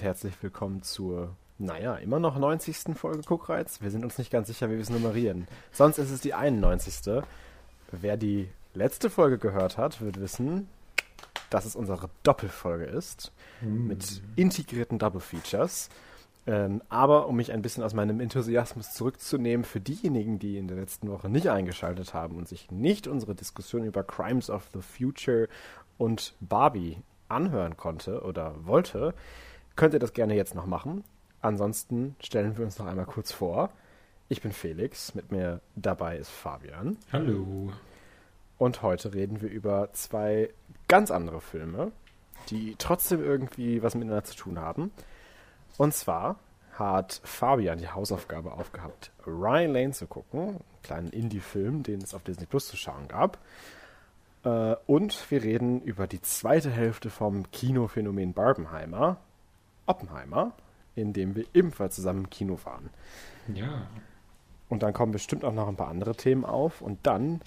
und herzlich willkommen zur, naja, immer noch 90. Folge Guckreiz. Wir sind uns nicht ganz sicher, wie wir es nummerieren. Sonst ist es die 91. Wer die letzte Folge gehört hat, wird wissen, dass es unsere Doppelfolge ist Hm. mit integrierten Double Features. Ähm, aber um mich ein bisschen aus meinem Enthusiasmus zurückzunehmen, für diejenigen, die in der letzten Woche nicht eingeschaltet haben und sich nicht unsere Diskussion über Crimes of the Future und Barbie anhören konnte oder wollte, könnt ihr das gerne jetzt noch machen. Ansonsten stellen wir uns noch einmal kurz vor. Ich bin Felix, mit mir dabei ist Fabian. Hallo. Und heute reden wir über zwei ganz andere Filme, die trotzdem irgendwie was miteinander zu tun haben. Und zwar hat Fabian die Hausaufgabe aufgehabt, Ryan Lane zu gucken, einen kleinen Indie-Film, den es auf Disney Plus zu schauen gab. Äh, und wir reden über die zweite Hälfte vom Kinophänomen Barbenheimer, Oppenheimer, in dem wir ebenfalls zusammen im Kino waren. Ja. Und dann kommen bestimmt auch noch ein paar andere Themen auf. Und dann,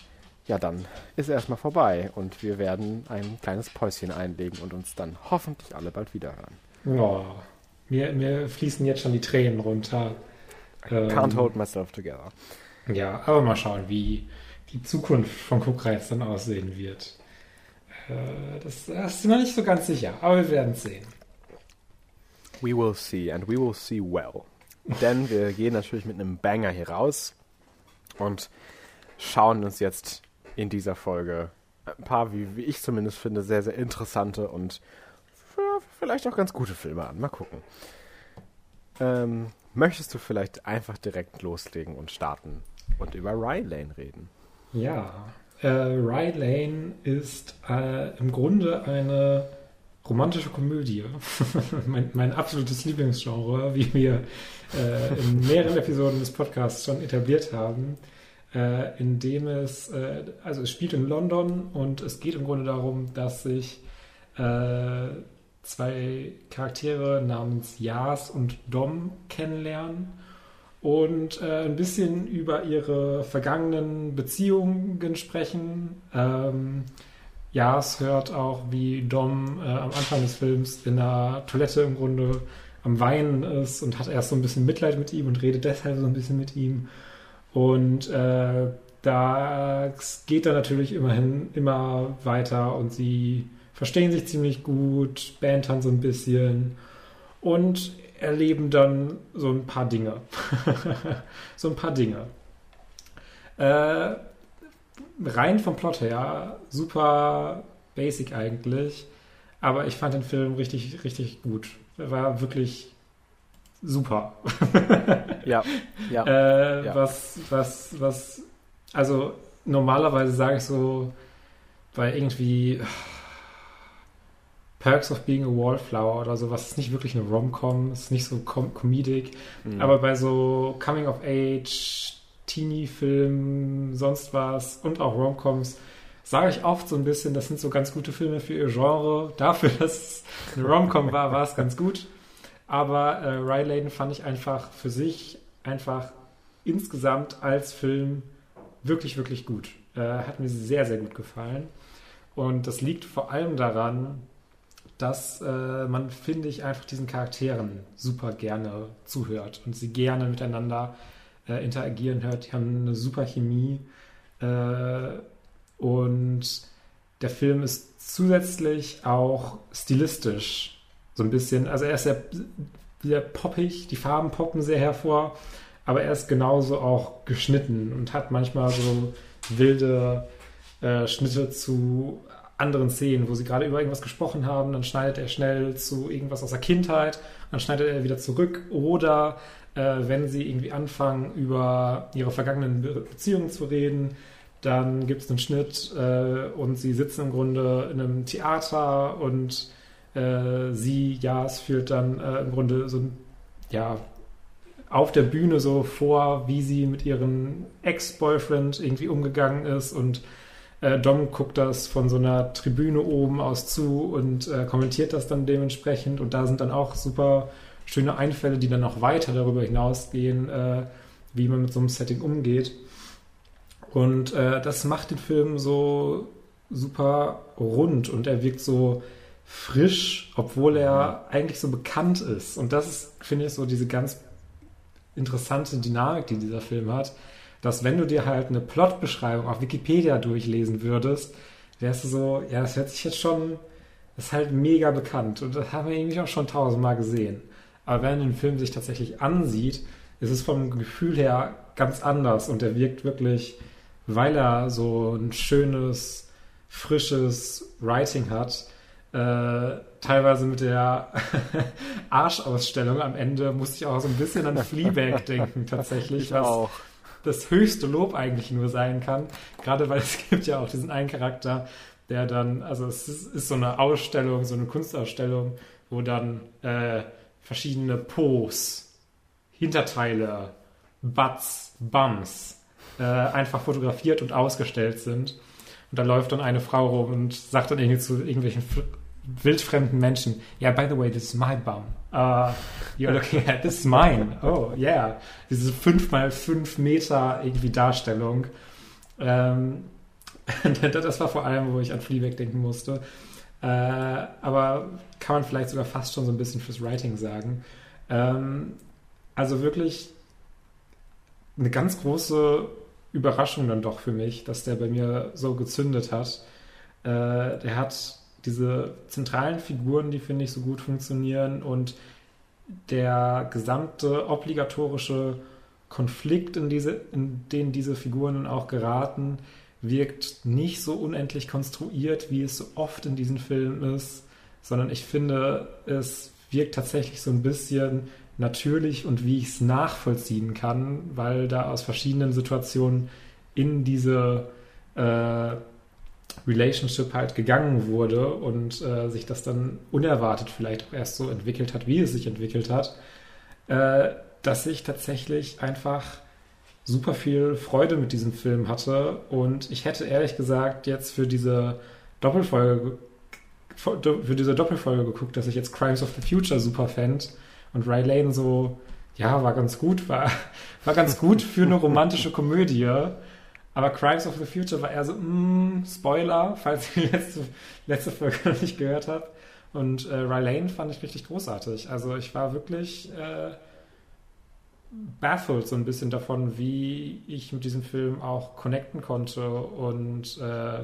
ja, dann ist erstmal vorbei. Und wir werden ein kleines Päuschen einlegen und uns dann hoffentlich alle bald wieder hören. Oh, mir, mir fließen jetzt schon die Tränen runter. Ähm, Can't hold myself together. Ja, aber mal schauen, wie die Zukunft von Guckreiz dann aussehen wird. Äh, das, das ist noch nicht so ganz sicher, aber wir werden es sehen. We will see and we will see well. Denn wir gehen natürlich mit einem Banger hier raus und schauen uns jetzt in dieser Folge ein paar, wie, wie ich zumindest finde, sehr, sehr interessante und vielleicht auch ganz gute Filme an. Mal gucken. Ähm, möchtest du vielleicht einfach direkt loslegen und starten und über Ryan Lane reden? Ja, äh, Rye Lane ist äh, im Grunde eine romantische Komödie. mein, mein absolutes Lieblingsgenre, wie wir äh, in mehreren Episoden des Podcasts schon etabliert haben, äh, in dem es, äh, also es spielt in London und es geht im Grunde darum, dass sich äh, zwei Charaktere namens Jas und Dom kennenlernen und äh, ein bisschen über ihre vergangenen Beziehungen sprechen. Ähm, Jas hört auch, wie Dom äh, am Anfang des Films in der Toilette im Grunde am Weinen ist und hat erst so ein bisschen Mitleid mit ihm und redet deshalb so ein bisschen mit ihm. Und äh, da geht er natürlich immerhin immer weiter und sie verstehen sich ziemlich gut, bantern so ein bisschen und erleben dann so ein paar Dinge. so ein paar Dinge. Äh, rein vom Plot her, super basic eigentlich, aber ich fand den Film richtig, richtig gut. Er war wirklich super. Ja, ja. Äh, Ja. Was, was, was, also normalerweise sage ich so bei irgendwie Perks of Being a Wallflower oder so, was ist nicht wirklich eine Rom-Com, ist nicht so com comedic, Mhm. aber bei so Coming of Age, Teenie-Filmen, sonst was und auch Rom-Coms sage ich oft so ein bisschen, das sind so ganz gute Filme für ihr Genre. Dafür, dass es eine Rom-Com war, war es ganz gut. Aber äh, Rye Lane fand ich einfach für sich einfach insgesamt als Film wirklich, wirklich gut. Äh, hat mir sehr, sehr gut gefallen. Und das liegt vor allem daran, dass äh, man, finde ich, einfach diesen Charakteren super gerne zuhört und sie gerne miteinander äh, interagieren hört. Die haben eine super Chemie. Äh, und der Film ist zusätzlich auch stilistisch so ein bisschen, also er ist sehr, sehr poppig, die Farben poppen sehr hervor, aber er ist genauso auch geschnitten und hat manchmal so wilde äh, Schnitte zu anderen Szenen, wo sie gerade über irgendwas gesprochen haben, dann schneidet er schnell zu irgendwas aus der Kindheit, dann schneidet er wieder zurück. Oder äh, wenn sie irgendwie anfangen, über ihre vergangenen Be Beziehungen zu reden, dann gibt es einen Schnitt äh, und sie sitzen im Grunde in einem Theater und äh, sie, Jas, führt dann äh, im Grunde so ein, ja, auf der Bühne so vor, wie sie mit ihrem Ex-Boyfriend irgendwie umgegangen ist und äh, Dom guckt das von so einer Tribüne oben aus zu und äh, kommentiert das dann dementsprechend und da sind dann auch super schöne Einfälle, die dann noch weiter darüber hinausgehen, äh, wie man mit so einem Setting umgeht. Und äh, das macht den Film so super rund und er wirkt so frisch, obwohl er eigentlich so bekannt ist. Und das ist, finde ich, so diese ganz interessante Dynamik, die dieser Film hat, dass wenn du dir halt eine Plotbeschreibung auf Wikipedia durchlesen würdest, wärst du so, ja, das hört sich jetzt schon, das ist halt mega bekannt und das haben wir irgendwie auch schon tausendmal gesehen. Aber wenn man den Film sich tatsächlich ansieht, ist es vom Gefühl her ganz anders und er wirkt wirklich, weil er so ein schönes, frisches Writing hat, äh, teilweise mit der Arschausstellung am Ende musste ich auch so ein bisschen an Fleabag denken, tatsächlich. Ich auch. Das höchste Lob eigentlich nur sein kann. Gerade weil es gibt ja auch diesen einen Charakter, der dann, also es ist, ist so eine Ausstellung, so eine Kunstausstellung, wo dann äh, verschiedene Pos, Hinterteile, Butts, Bums äh, einfach fotografiert und ausgestellt sind. Und da läuft dann eine Frau rum und sagt dann irgendwie zu irgendwelchen wildfremden Menschen, yeah, by the way, this is my bum. Uh, you're looking at, this is mine. Oh, yeah. Diese 5 mal 5 Meter irgendwie Darstellung. Ähm, das war vor allem, wo ich an Fleabag denken musste. Äh, aber kann man vielleicht sogar fast schon so ein bisschen fürs Writing sagen. Ähm, also wirklich eine ganz große Überraschung dann doch für mich, dass der bei mir so gezündet hat. Äh, der hat diese zentralen Figuren, die finde ich so gut funktionieren und der gesamte obligatorische Konflikt, in, diese, in den diese Figuren auch geraten, wirkt nicht so unendlich konstruiert, wie es so oft in diesen Filmen ist, sondern ich finde, es wirkt tatsächlich so ein bisschen natürlich und wie ich es nachvollziehen kann, weil da aus verschiedenen Situationen in diese äh, Relationship halt gegangen wurde und äh, sich das dann unerwartet vielleicht auch erst so entwickelt hat, wie es sich entwickelt hat, äh, dass ich tatsächlich einfach super viel Freude mit diesem Film hatte und ich hätte ehrlich gesagt jetzt für diese Doppelfolge für diese Doppelfolge geguckt, dass ich jetzt Crimes of the Future super fand und Ray Lane so ja, war ganz gut, war, war ganz gut für eine romantische Komödie. Aber Crimes of the Future war eher so, mm, Spoiler, falls ihr die letzte, letzte Folge noch nicht gehört habt. Und äh, Rylane fand ich richtig großartig. Also ich war wirklich äh, baffled so ein bisschen davon, wie ich mit diesem Film auch connecten konnte und äh,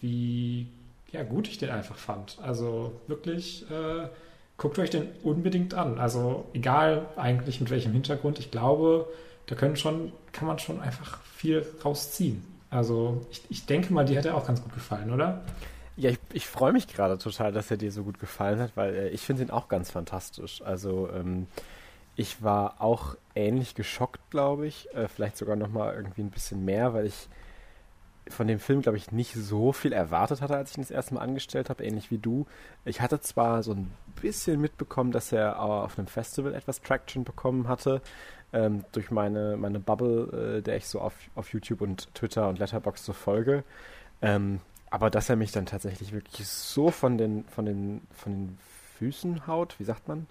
wie ja, gut ich den einfach fand. Also wirklich, äh, guckt euch den unbedingt an. Also egal eigentlich mit welchem Hintergrund. Ich glaube, da können schon, kann man schon einfach viel rausziehen. Also ich, ich denke mal, die hat er auch ganz gut gefallen, oder? Ja, ich, ich freue mich gerade total, dass er dir so gut gefallen hat, weil äh, ich finde ihn auch ganz fantastisch. Also ähm, ich war auch ähnlich geschockt, glaube ich. Äh, vielleicht sogar noch mal irgendwie ein bisschen mehr, weil ich von dem Film, glaube ich, nicht so viel erwartet hatte, als ich ihn das erste Mal angestellt habe, ähnlich wie du. Ich hatte zwar so ein bisschen mitbekommen, dass er auf einem Festival etwas Traction bekommen hatte, ähm, durch meine, meine Bubble, äh, der ich so auf, auf YouTube und Twitter und Letterboxd so folge. Ähm, aber dass er mich dann tatsächlich wirklich so von den, von den, von den Füßen haut, wie sagt man?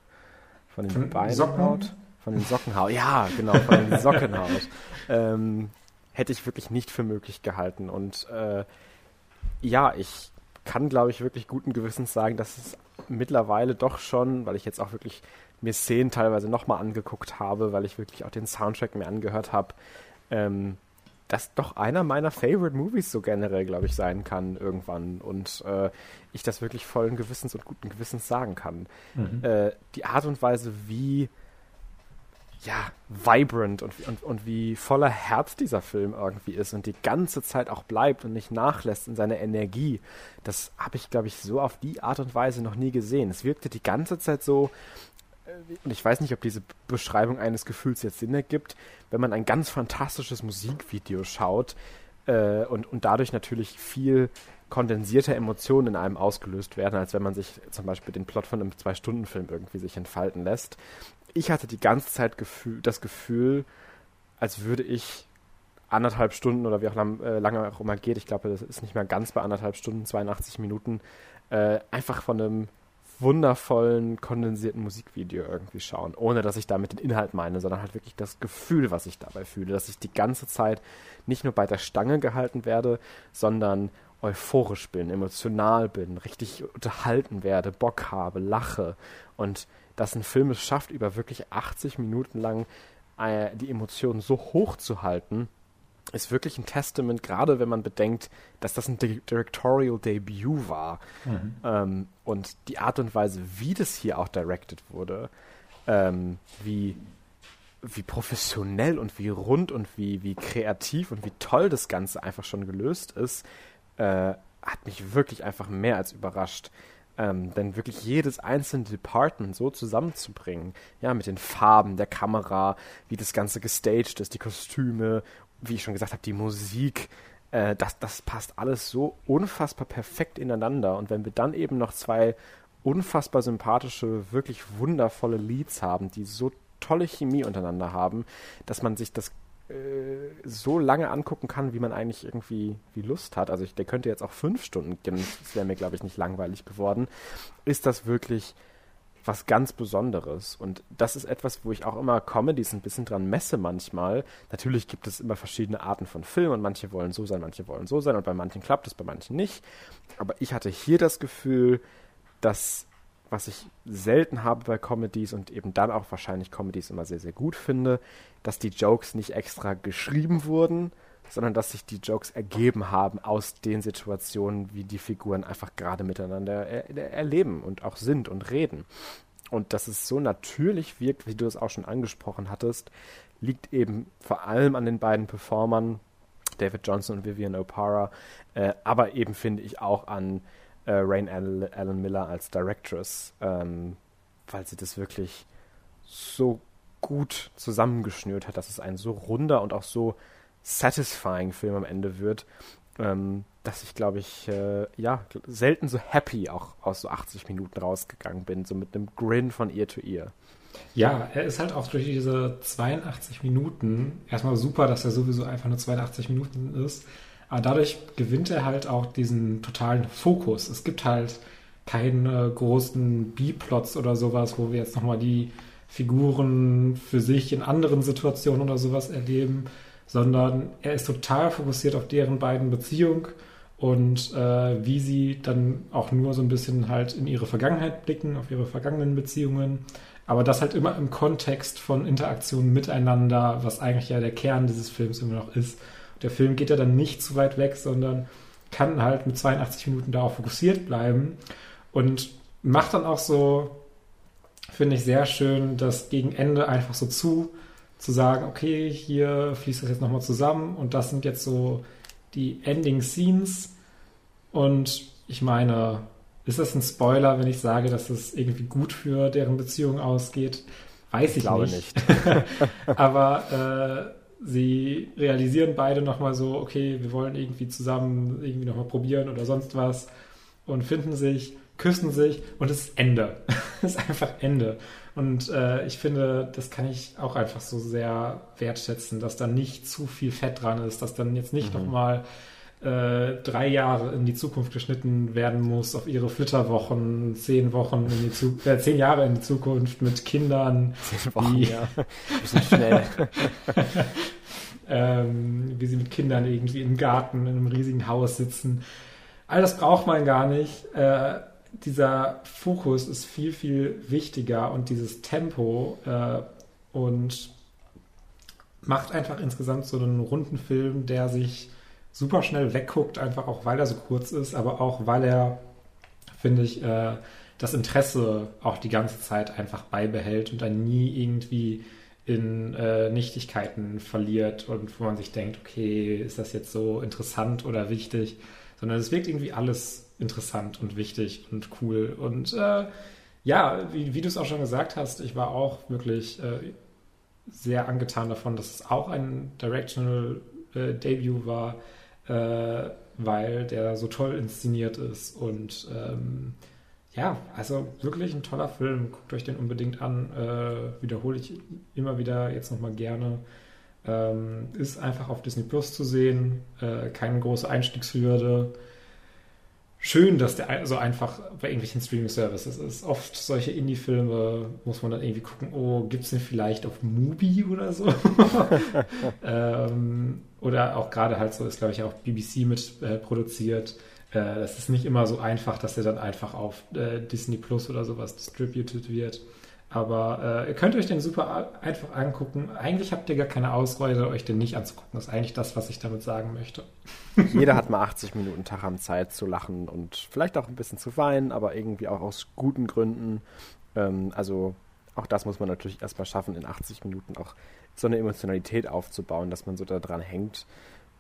Von den von Beinen haut? Von den Socken haut. Ja, genau, von den Socken haut. Ähm, hätte ich wirklich nicht für möglich gehalten. Und äh, ja, ich kann, glaube ich, wirklich guten Gewissens sagen, dass es mittlerweile doch schon, weil ich jetzt auch wirklich mir Szenen teilweise nochmal angeguckt habe, weil ich wirklich auch den Soundtrack mir angehört habe, ähm, das doch einer meiner Favorite Movies so generell, glaube ich, sein kann irgendwann. Und äh, ich das wirklich vollen Gewissens und guten Gewissens sagen kann. Mhm. Äh, die Art und Weise, wie ja, vibrant und, und, und wie voller Herz dieser Film irgendwie ist und die ganze Zeit auch bleibt und nicht nachlässt in seiner Energie, das habe ich, glaube ich, so auf die Art und Weise noch nie gesehen. Es wirkte die ganze Zeit so, äh, und ich weiß nicht, ob diese Beschreibung eines Gefühls jetzt Sinn ergibt, wenn man ein ganz fantastisches Musikvideo schaut äh, und, und dadurch natürlich viel kondensierter Emotionen in einem ausgelöst werden, als wenn man sich zum Beispiel den Plot von einem Zwei-Stunden-Film irgendwie sich entfalten lässt. Ich hatte die ganze Zeit Gefühl, das Gefühl, als würde ich anderthalb Stunden oder wie auch lang, äh, lange auch immer geht, ich glaube, das ist nicht mehr ganz bei anderthalb Stunden, 82 Minuten, äh, einfach von einem wundervollen, kondensierten Musikvideo irgendwie schauen, ohne dass ich damit den Inhalt meine, sondern halt wirklich das Gefühl, was ich dabei fühle, dass ich die ganze Zeit nicht nur bei der Stange gehalten werde, sondern euphorisch bin, emotional bin, richtig unterhalten werde, Bock habe, lache und dass ein Film es schafft, über wirklich 80 Minuten lang äh, die Emotionen so hoch zu halten, ist wirklich ein Testament, gerade wenn man bedenkt, dass das ein Directorial Debut war. Mhm. Ähm, und die Art und Weise, wie das hier auch directed wurde, ähm, wie, wie professionell und wie rund und wie, wie kreativ und wie toll das Ganze einfach schon gelöst ist, äh, hat mich wirklich einfach mehr als überrascht. Ähm, denn wirklich jedes einzelne Department so zusammenzubringen, ja, mit den Farben der Kamera, wie das Ganze gestaged ist, die Kostüme, wie ich schon gesagt habe, die Musik, äh, das, das passt alles so unfassbar perfekt ineinander. Und wenn wir dann eben noch zwei unfassbar sympathische, wirklich wundervolle Leads haben, die so tolle Chemie untereinander haben, dass man sich das so lange angucken kann, wie man eigentlich irgendwie wie Lust hat. Also ich, der könnte jetzt auch fünf Stunden gehen, das wäre mir, glaube ich, nicht langweilig geworden. Ist das wirklich was ganz Besonderes. Und das ist etwas, wo ich auch immer Comedies ein bisschen dran messe manchmal. Natürlich gibt es immer verschiedene Arten von Filmen und manche wollen so sein, manche wollen so sein und bei manchen klappt es, bei manchen nicht. Aber ich hatte hier das Gefühl, dass was ich selten habe bei Comedies und eben dann auch wahrscheinlich Comedies immer sehr, sehr gut finde, dass die Jokes nicht extra geschrieben wurden, sondern dass sich die Jokes ergeben haben aus den Situationen, wie die Figuren einfach gerade miteinander er erleben und auch sind und reden. Und dass es so natürlich wirkt, wie du es auch schon angesprochen hattest, liegt eben vor allem an den beiden Performern, David Johnson und Vivian O'Para, äh, aber eben finde ich auch an äh, Rain Allen Miller als Directress, ähm, weil sie das wirklich so gut zusammengeschnürt hat, dass es ein so runder und auch so satisfying Film am Ende wird, ähm, dass ich, glaube ich, äh, ja, selten so happy auch aus so 80 Minuten rausgegangen bin, so mit einem Grin von Ear to Ear. Ja, er ist halt auch durch diese 82 Minuten erstmal super, dass er sowieso einfach nur 82 Minuten ist. Aber dadurch gewinnt er halt auch diesen totalen Fokus. Es gibt halt keine großen B-Plots oder sowas, wo wir jetzt nochmal die Figuren für sich in anderen Situationen oder sowas erleben, sondern er ist total fokussiert auf deren beiden Beziehung und äh, wie sie dann auch nur so ein bisschen halt in ihre Vergangenheit blicken, auf ihre vergangenen Beziehungen. Aber das halt immer im Kontext von Interaktionen miteinander, was eigentlich ja der Kern dieses Films immer noch ist. Der Film geht ja dann nicht zu weit weg, sondern kann halt mit 82 Minuten darauf fokussiert bleiben und macht dann auch so, finde ich sehr schön, das gegen Ende einfach so zu, zu sagen, okay, hier fließt das jetzt nochmal zusammen und das sind jetzt so die Ending Scenes. Und ich meine, ist das ein Spoiler, wenn ich sage, dass es irgendwie gut für deren Beziehung ausgeht? Weiß ich, ich glaube nicht. nicht. Aber äh, sie realisieren beide nochmal so, okay, wir wollen irgendwie zusammen irgendwie nochmal probieren oder sonst was und finden sich, küssen sich und es ist Ende. es ist einfach Ende. Und äh, ich finde, das kann ich auch einfach so sehr wertschätzen, dass da nicht zu viel Fett dran ist, dass dann jetzt nicht mhm. nochmal äh, drei Jahre in die Zukunft geschnitten werden muss, auf ihre Flitterwochen, zehn Wochen in die Zukunft, äh, zehn Jahre in die Zukunft mit Kindern. Zehn Wochen, die, ja. Bisschen schnell. ähm, wie sie mit Kindern irgendwie im Garten in einem riesigen Haus sitzen. All das braucht man gar nicht. Äh, dieser Fokus ist viel, viel wichtiger und dieses Tempo äh, und macht einfach insgesamt so einen runden Film, der sich super schnell wegguckt, einfach auch weil er so kurz ist, aber auch weil er, finde ich, äh, das Interesse auch die ganze Zeit einfach beibehält und dann nie irgendwie in äh, Nichtigkeiten verliert und wo man sich denkt, okay, ist das jetzt so interessant oder wichtig, sondern es wirkt irgendwie alles interessant und wichtig und cool. Und äh, ja, wie, wie du es auch schon gesagt hast, ich war auch wirklich äh, sehr angetan davon, dass es auch ein Directional äh, Debut war, äh, weil der so toll inszeniert ist. Und ähm, ja, also wirklich ein toller Film. Guckt euch den unbedingt an. Äh, wiederhole ich immer wieder jetzt nochmal gerne. Ähm, ist einfach auf Disney Plus zu sehen. Äh, keine große Einstiegshürde schön, dass der so einfach bei irgendwelchen Streaming-Services ist. Oft solche Indie-Filme muss man dann irgendwie gucken, oh, gibt es den vielleicht auf Mubi oder so? ähm, oder auch gerade halt so ist, glaube ich, auch BBC mit äh, produziert. Äh, das ist nicht immer so einfach, dass er dann einfach auf äh, Disney Plus oder sowas distributed wird. Aber äh, ihr könnt euch den super einfach angucken. Eigentlich habt ihr gar keine Ausrede, euch den nicht anzugucken. Das ist eigentlich das, was ich damit sagen möchte. Jeder hat mal 80 Minuten Tag am Zeit zu lachen und vielleicht auch ein bisschen zu weinen, aber irgendwie auch aus guten Gründen. Ähm, also auch das muss man natürlich erstmal schaffen, in 80 Minuten auch so eine Emotionalität aufzubauen, dass man so daran hängt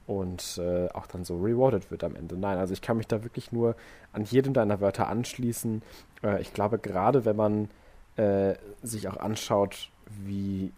und äh, auch dann so rewarded wird am Ende. Nein, also ich kann mich da wirklich nur an jedem deiner Wörter anschließen. Äh, ich glaube, gerade wenn man äh, sich auch anschaut, wie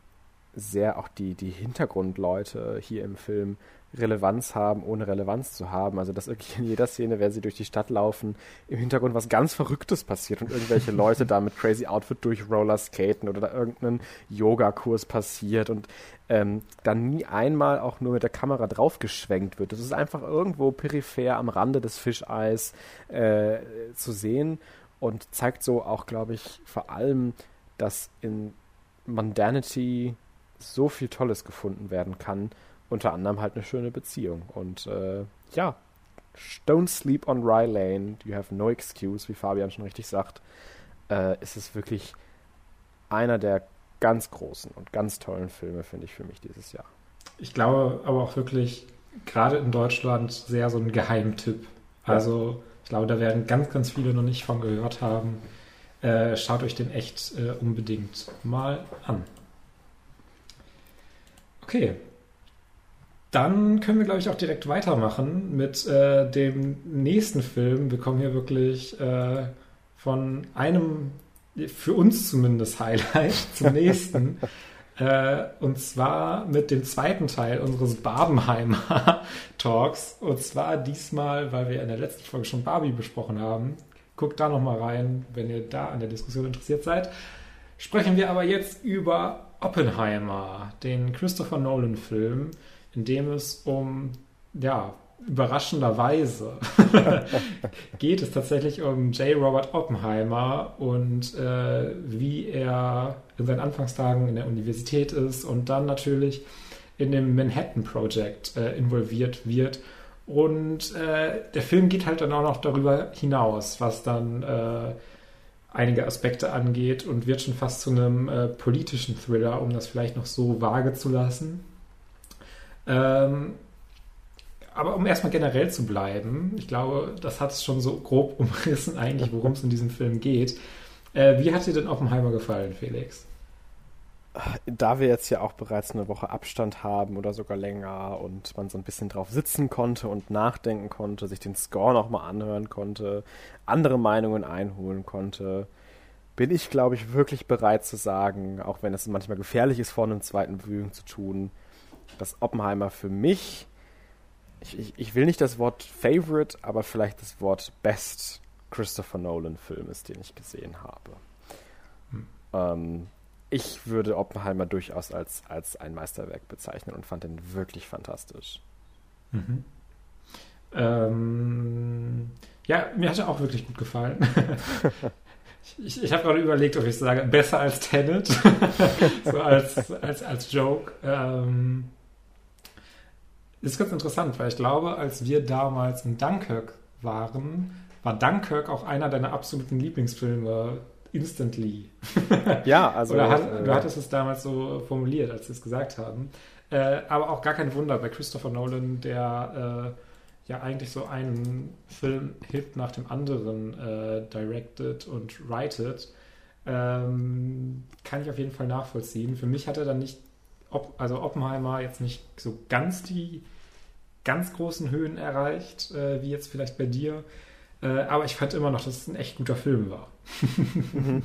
sehr auch die, die Hintergrundleute hier im Film Relevanz haben, ohne Relevanz zu haben. Also, dass wirklich in jeder Szene, wenn sie durch die Stadt laufen, im Hintergrund was ganz Verrücktes passiert und irgendwelche Leute da mit crazy Outfit durch Roller skaten oder da irgendein Yoga-Kurs passiert und ähm, dann nie einmal auch nur mit der Kamera draufgeschwenkt wird. Das ist einfach irgendwo peripher am Rande des Fischeis äh, zu sehen und zeigt so auch, glaube ich, vor allem, dass in Mundanity so viel Tolles gefunden werden kann unter anderem halt eine schöne Beziehung. Und äh, ja, don't sleep on Rye Lane, you have no excuse, wie Fabian schon richtig sagt. Äh, ist es wirklich einer der ganz großen und ganz tollen Filme, finde ich, für mich dieses Jahr. Ich glaube aber auch wirklich, gerade in Deutschland, sehr so ein Geheimtipp. Also, ich glaube, da werden ganz, ganz viele noch nicht von gehört haben. Äh, schaut euch den echt äh, unbedingt mal an. Okay, dann können wir, glaube ich, auch direkt weitermachen mit äh, dem nächsten Film. Wir kommen hier wirklich äh, von einem, für uns zumindest, Highlight zum nächsten. äh, und zwar mit dem zweiten Teil unseres Barbenheimer Talks. Und zwar diesmal, weil wir in der letzten Folge schon Barbie besprochen haben. Guckt da nochmal rein, wenn ihr da an der Diskussion interessiert seid. Sprechen wir aber jetzt über Oppenheimer, den Christopher Nolan-Film in dem es um, ja, überraschenderweise geht es tatsächlich um J. Robert Oppenheimer und äh, wie er in seinen Anfangstagen in der Universität ist und dann natürlich in dem Manhattan Project äh, involviert wird. Und äh, der Film geht halt dann auch noch darüber hinaus, was dann äh, einige Aspekte angeht und wird schon fast zu einem äh, politischen Thriller, um das vielleicht noch so vage zu lassen. Ähm, aber um erstmal generell zu bleiben, ich glaube, das hat es schon so grob umrissen, eigentlich, worum es in diesem Film geht. Äh, wie hat dir denn Oppenheimer gefallen, Felix? Da wir jetzt ja auch bereits eine Woche Abstand haben oder sogar länger und man so ein bisschen drauf sitzen konnte und nachdenken konnte, sich den Score nochmal anhören konnte, andere Meinungen einholen konnte, bin ich, glaube ich, wirklich bereit zu sagen, auch wenn es manchmal gefährlich ist, vor einem zweiten Viewing zu tun, dass Oppenheimer für mich, ich, ich, ich will nicht das Wort Favorite, aber vielleicht das Wort Best Christopher Nolan-Film ist, den ich gesehen habe. Hm. Ähm, ich würde Oppenheimer durchaus als, als ein Meisterwerk bezeichnen und fand ihn wirklich fantastisch. Mhm. Ähm, ja, mir hat er auch wirklich gut gefallen. ich, ich habe gerade überlegt, ob ich sage, besser als Tenet, so als, als, als Joke. Ähm, das ist ganz interessant, weil ich glaube, als wir damals in Dunkirk waren, war Dunkirk auch einer deiner absoluten Lieblingsfilme instantly. Ja, also. Oder hat, äh, du hattest es damals so formuliert, als wir es gesagt haben. Äh, aber auch gar kein Wunder bei Christopher Nolan, der äh, ja eigentlich so einen Film-Hit nach dem anderen äh, directed und writet. Ähm, kann ich auf jeden Fall nachvollziehen. Für mich hat er dann nicht ob, also Oppenheimer jetzt nicht so ganz die ganz großen Höhen erreicht, äh, wie jetzt vielleicht bei dir. Äh, aber ich fand immer noch, dass es ein echt guter Film war. mhm.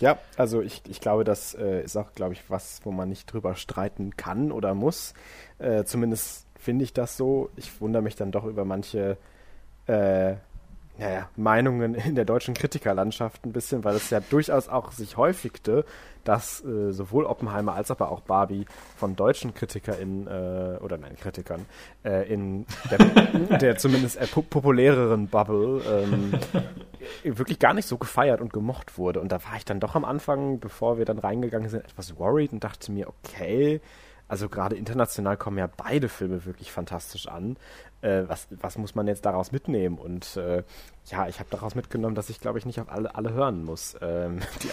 Ja, also ich, ich glaube, das äh, ist auch, glaube ich, was, wo man nicht drüber streiten kann oder muss. Äh, zumindest finde ich das so. Ich wundere mich dann doch über manche äh, naja, Meinungen in der deutschen Kritikerlandschaft ein bisschen, weil es ja durchaus auch sich häufigte, dass äh, sowohl Oppenheimer als aber auch Barbie von deutschen KritikerInnen, äh, oder nein, Kritikern, äh, in der, der zumindest äh, populäreren Bubble ähm, wirklich gar nicht so gefeiert und gemocht wurde. Und da war ich dann doch am Anfang, bevor wir dann reingegangen sind, etwas worried und dachte mir, okay, Also gerade international kommen ja beide Filme wirklich fantastisch an. Äh, was, was muss man jetzt daraus mitnehmen? Und äh, ja, ich habe daraus mitgenommen, dass ich, glaube ich, nicht auf alle, alle hören muss, ähm, die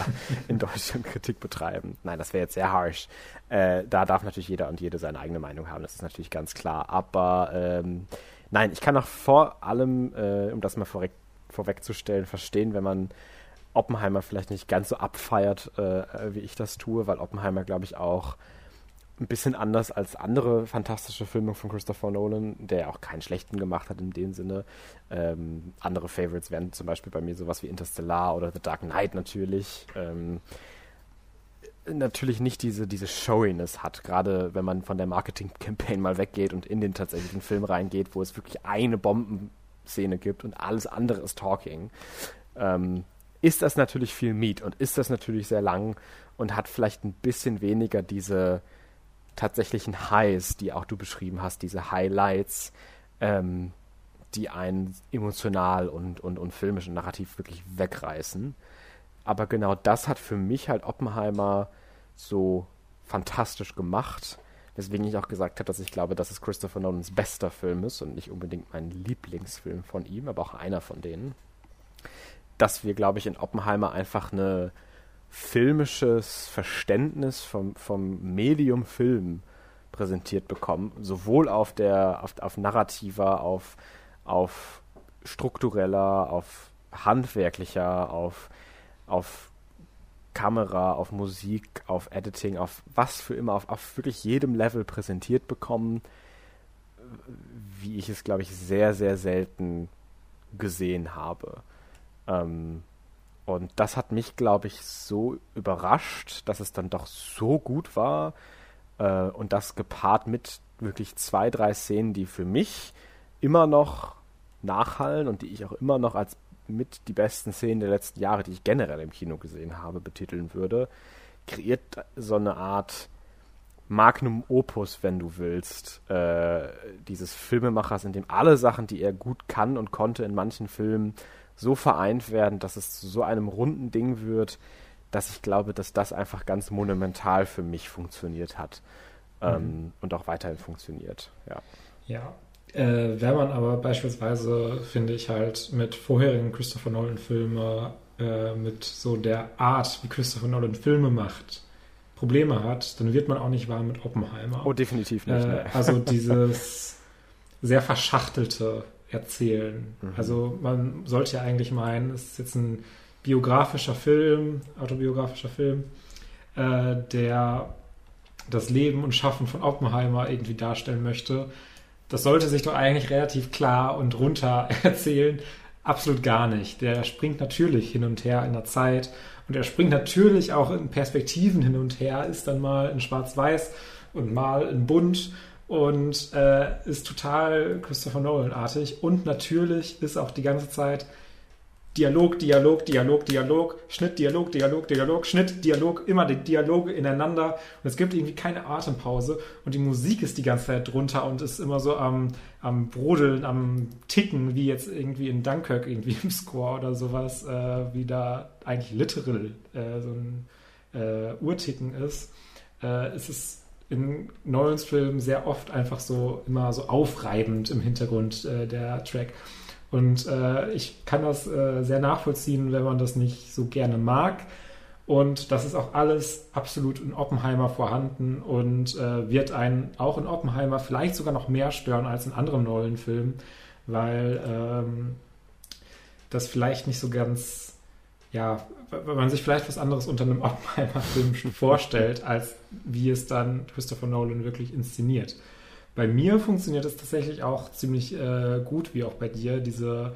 in Deutschland Kritik betreiben. Nein, das wäre jetzt sehr harsh. Äh, da darf natürlich jeder und jede seine eigene Meinung haben, das ist natürlich ganz klar. Aber ähm, nein, ich kann auch vor allem, äh, um das mal vorweg, vorwegzustellen, verstehen, wenn man Oppenheimer vielleicht nicht ganz so abfeiert, äh, wie ich das tue, weil Oppenheimer, glaube ich, auch ein bisschen anders als andere fantastische Filme von Christopher Nolan, der auch keinen schlechten gemacht hat in dem Sinne. Ähm, andere Favorites wären zum Beispiel bei mir sowas wie Interstellar oder The Dark Knight natürlich. Ähm, natürlich nicht diese, diese Showiness hat, gerade wenn man von der Marketing-Campaign mal weggeht und in den tatsächlichen Film reingeht, wo es wirklich eine Bombenszene gibt und alles andere ist Talking. Ähm, ist das natürlich viel Meat und ist das natürlich sehr lang und hat vielleicht ein bisschen weniger diese tatsächlichen Highs, die auch du beschrieben hast, diese Highlights, ähm, die einen emotional und, und, und filmisch und narrativ wirklich wegreißen. Aber genau das hat für mich halt Oppenheimer so fantastisch gemacht. Weswegen ich auch gesagt habe, dass ich glaube, dass es Christopher Nolans bester Film ist und nicht unbedingt mein Lieblingsfilm von ihm, aber auch einer von denen. Dass wir, glaube ich, in Oppenheimer einfach eine filmisches Verständnis vom, vom Medium Film präsentiert bekommen, sowohl auf der auf, auf narrativer, auf, auf struktureller, auf handwerklicher, auf, auf Kamera, auf Musik, auf Editing, auf was für immer, auf, auf wirklich jedem Level präsentiert bekommen, wie ich es, glaube ich, sehr, sehr selten gesehen habe. Ähm, und das hat mich, glaube ich, so überrascht, dass es dann doch so gut war. Äh, und das gepaart mit wirklich zwei, drei Szenen, die für mich immer noch nachhallen und die ich auch immer noch als mit die besten Szenen der letzten Jahre, die ich generell im Kino gesehen habe, betiteln würde, kreiert so eine Art Magnum Opus, wenn du willst, äh, dieses Filmemachers, in dem alle Sachen, die er gut kann und konnte in manchen Filmen, so vereint werden, dass es zu so einem runden Ding wird, dass ich glaube, dass das einfach ganz monumental für mich funktioniert hat ähm, mhm. und auch weiterhin funktioniert. Ja. Ja. Äh, wenn man aber beispielsweise, finde ich halt, mit vorherigen Christopher Nolan-Filmen, äh, mit so der Art, wie Christopher Nolan Filme macht, Probleme hat, dann wird man auch nicht warm mit Oppenheimer. Oh, definitiv nicht. Äh, ne. Also dieses sehr verschachtelte, erzählen. Mhm. Also man sollte ja eigentlich meinen, es ist jetzt ein biografischer Film, autobiografischer Film, äh, der das Leben und Schaffen von Oppenheimer irgendwie darstellen möchte. Das sollte sich doch eigentlich relativ klar und runter erzählen. Absolut gar nicht. Der springt natürlich hin und her in der Zeit und er springt natürlich auch in Perspektiven hin und her, ist dann mal in Schwarz-Weiß und mal in Bunt und äh, ist total Christopher Nolan-artig. Und natürlich ist auch die ganze Zeit Dialog, Dialog, Dialog, Dialog, Schnitt, Dialog, Dialog, Dialog, Schnitt, Dialog, immer die Dialoge ineinander. Und es gibt irgendwie keine Atempause. Und die Musik ist die ganze Zeit drunter und ist immer so am, am Brodeln, am Ticken, wie jetzt irgendwie in Dunkirk irgendwie im Score oder sowas, äh, wie da eigentlich literal äh, so ein äh, Uhrticken ist. Äh, es ist in Nolans Filmen sehr oft einfach so immer so aufreibend im Hintergrund äh, der Track. Und äh, ich kann das äh, sehr nachvollziehen, wenn man das nicht so gerne mag. Und das ist auch alles absolut in Oppenheimer vorhanden und äh, wird einen auch in Oppenheimer vielleicht sogar noch mehr stören als in anderen Nolan-Filmen, weil ähm, das vielleicht nicht so ganz ja, wenn man sich vielleicht was anderes unter einem Oppenheimer-Film schon vorstellt, als wie es dann Christopher Nolan wirklich inszeniert. Bei mir funktioniert es tatsächlich auch ziemlich äh, gut, wie auch bei dir, diese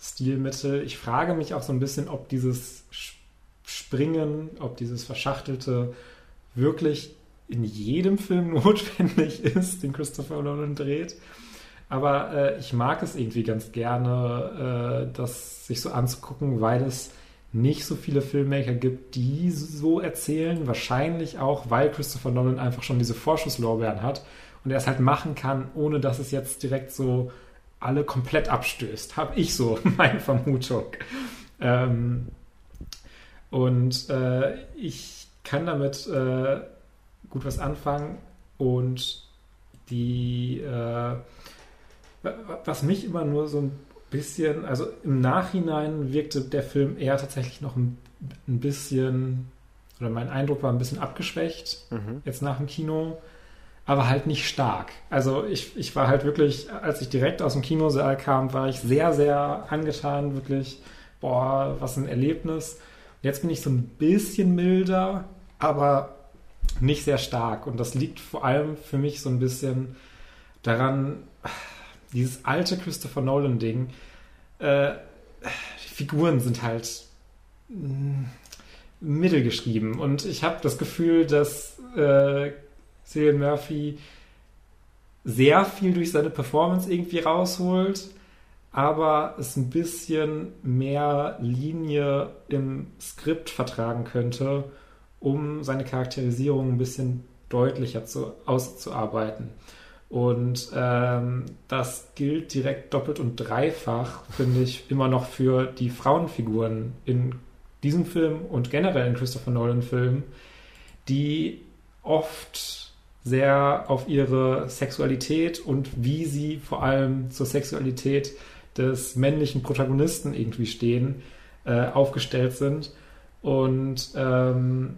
Stilmittel. Ich frage mich auch so ein bisschen, ob dieses Springen, ob dieses Verschachtelte wirklich in jedem Film notwendig ist, den Christopher Nolan dreht. Aber äh, ich mag es irgendwie ganz gerne, äh, das sich so anzugucken, weil es nicht so viele Filmmaker gibt, die so erzählen. Wahrscheinlich auch, weil Christopher Nolan einfach schon diese Vorschusslorbeeren hat und er es halt machen kann, ohne dass es jetzt direkt so alle komplett abstößt. Habe ich so meine Vermutung. Ähm, und äh, ich kann damit äh, gut was anfangen. und die, äh, was mich immer nur so ein bisschen, also im Nachhinein wirkte der Film eher tatsächlich noch ein, ein bisschen, oder mein Eindruck war ein bisschen abgeschwächt, mhm. jetzt nach dem Kino, aber halt nicht stark. Also ich, ich war halt wirklich, als ich direkt aus dem Kinosaal kam, war ich sehr, sehr angetan, wirklich, boah, was ein Erlebnis. Jetzt bin ich so ein bisschen milder, aber nicht sehr stark. Und das liegt vor allem für mich so ein bisschen daran, dieses alte Christopher Nolan-Ding, äh, die Figuren sind halt mm, mittelgeschrieben. Und ich habe das Gefühl, dass äh, Cillian Murphy sehr viel durch seine Performance irgendwie rausholt, aber es ein bisschen mehr Linie im Skript vertragen könnte, um seine Charakterisierung ein bisschen deutlicher zu, auszuarbeiten. Und ähm, das gilt direkt doppelt und dreifach, finde ich, immer noch für die Frauenfiguren in diesem Film und generell in Christopher Nolan-Filmen, die oft sehr auf ihre Sexualität und wie sie vor allem zur Sexualität des männlichen Protagonisten irgendwie stehen, äh, aufgestellt sind. Und ähm,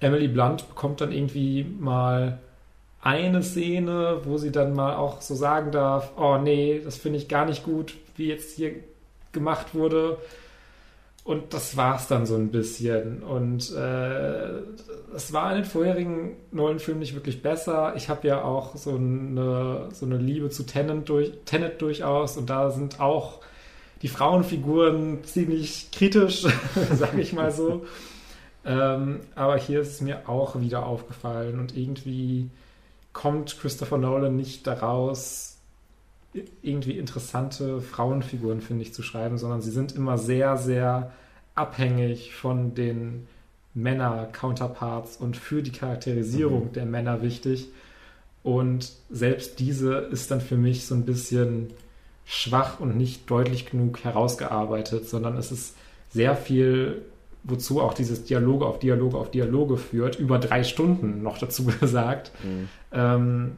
Emily Blunt bekommt dann irgendwie mal eine Szene, wo sie dann mal auch so sagen darf, oh nee, das finde ich gar nicht gut, wie jetzt hier gemacht wurde. Und das war es dann so ein bisschen. Und äh, es war in den vorherigen neuen Filmen nicht wirklich besser. Ich habe ja auch so eine, so eine Liebe zu Tenet, durch, Tenet durchaus. Und da sind auch die Frauenfiguren ziemlich kritisch, sage ich mal so. ähm, aber hier ist es mir auch wieder aufgefallen. Und irgendwie kommt Christopher Nolan nicht daraus, irgendwie interessante Frauenfiguren, finde ich, zu schreiben, sondern sie sind immer sehr, sehr abhängig von den Männer-Counterparts und für die Charakterisierung mhm. der Männer wichtig. Und selbst diese ist dann für mich so ein bisschen schwach und nicht deutlich genug herausgearbeitet, sondern es ist sehr viel, wozu auch dieses Dialoge auf Dialoge auf Dialoge führt, über drei Stunden noch dazu gesagt. Mhm ähm,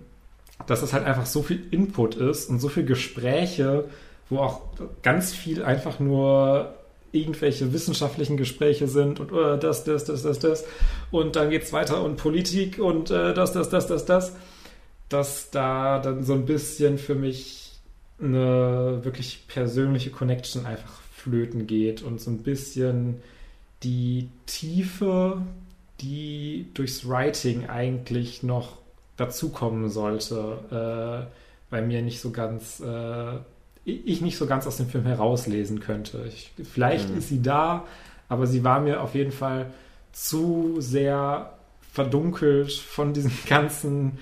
dass es halt einfach so viel Input ist und so viele Gespräche, wo auch ganz viel einfach nur irgendwelche wissenschaftlichen Gespräche sind und uh, das, das, das, das, das. Und dann geht es weiter und Politik und uh, das, das, das, das, das. Dass da dann so ein bisschen für mich eine wirklich persönliche Connection einfach flöten geht und so ein bisschen die Tiefe, die durchs Writing eigentlich noch dazukommen sollte, äh, bei mir nicht so ganz, äh, ich nicht so ganz aus dem Film herauslesen könnte. Ich, vielleicht mhm. ist sie da, aber sie war mir auf jeden Fall zu sehr verdunkelt von diesem ganzen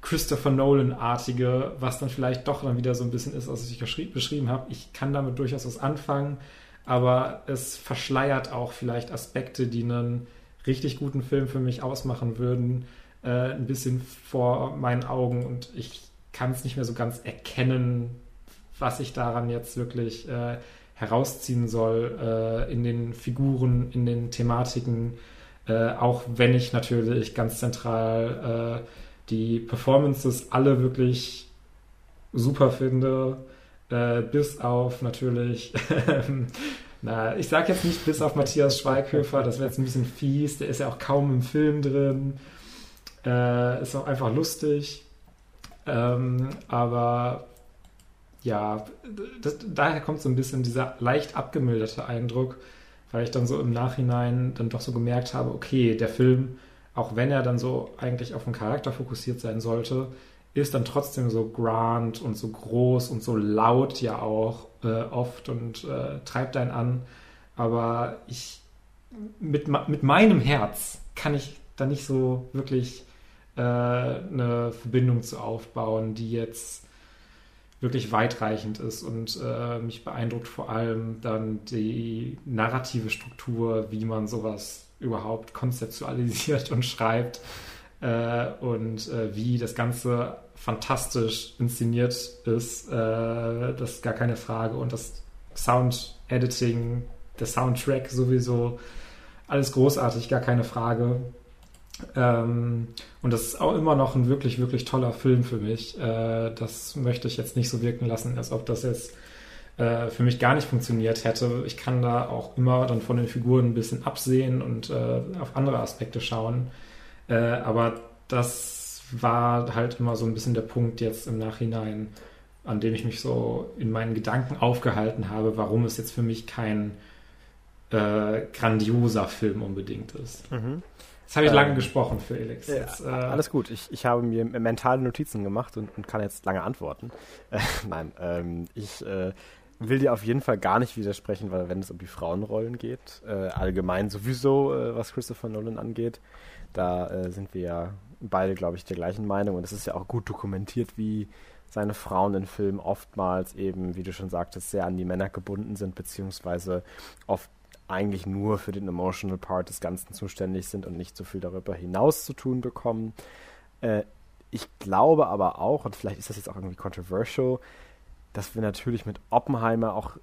Christopher Nolan-artige, was dann vielleicht doch dann wieder so ein bisschen ist, was ich beschrieben habe. Ich kann damit durchaus was anfangen, aber es verschleiert auch vielleicht Aspekte, die einen richtig guten Film für mich ausmachen würden äh, ein bisschen vor meinen Augen. Und ich kann es nicht mehr so ganz erkennen, was ich daran jetzt wirklich äh, herausziehen soll äh, in den Figuren, in den Thematiken, äh, auch wenn ich natürlich ganz zentral äh, die Performances alle wirklich super finde, äh, bis auf natürlich, na, ich sag jetzt nicht bis auf Matthias Schweighöfer, das wäre jetzt ein bisschen fies, der ist ja auch kaum im Film drin. Äh, ist auch einfach lustig. Ähm, aber ja, das, daher kommt so ein bisschen dieser leicht abgemilderte Eindruck, weil ich dann so im Nachhinein dann doch so gemerkt habe, okay, der Film, auch wenn er dann so eigentlich auf den Charakter fokussiert sein sollte, ist dann trotzdem so grand und so groß und so laut ja auch äh, oft und äh, treibt einen an. Aber ich mit, mit meinem Herz kann ich da nicht so wirklich äh, eine Verbindung zu aufbauen, die jetzt wirklich weitreichend ist und äh, mich beeindruckt vor allem dann die narrative Struktur, wie man sowas überhaupt konzeptualisiert und schreibt äh, und äh, wie das Ganze fantastisch inszeniert ist, äh, das ist gar keine Frage und das Sound-Editing, der Soundtrack sowieso, alles großartig, gar keine Frage. Ähm, und das ist auch immer noch ein wirklich, wirklich toller Film für mich. Äh, das möchte ich jetzt nicht so wirken lassen, als ob das jetzt äh, für mich gar nicht funktioniert hätte. Ich kann da auch immer dann von den Figuren ein bisschen absehen und äh, auf andere Aspekte schauen. Äh, aber das war halt immer so ein bisschen der Punkt jetzt im Nachhinein, an dem ich mich so in meinen Gedanken aufgehalten habe, warum es jetzt für mich kein äh, grandioser Film unbedingt ist. Mhm. Jetzt habe ich ähm, lange gesprochen, Felix. Jetzt, äh, alles gut. Ich, ich habe mir mentale Notizen gemacht und, und kann jetzt lange antworten. Äh, nein, ähm, ich äh, will dir auf jeden Fall gar nicht widersprechen, weil wenn es um die Frauenrollen geht, äh, allgemein sowieso, äh, was Christopher Nolan angeht, da äh, sind wir ja beide, glaube ich, der gleichen Meinung und es ist ja auch gut dokumentiert, wie seine Frauen in Filmen oftmals eben, wie du schon sagtest, sehr an die Männer gebunden sind, beziehungsweise oft eigentlich nur für den emotional Part des Ganzen zuständig sind und nicht so viel darüber hinaus zu tun bekommen. Äh, ich glaube aber auch, und vielleicht ist das jetzt auch irgendwie controversial, dass wir natürlich mit Oppenheimer auch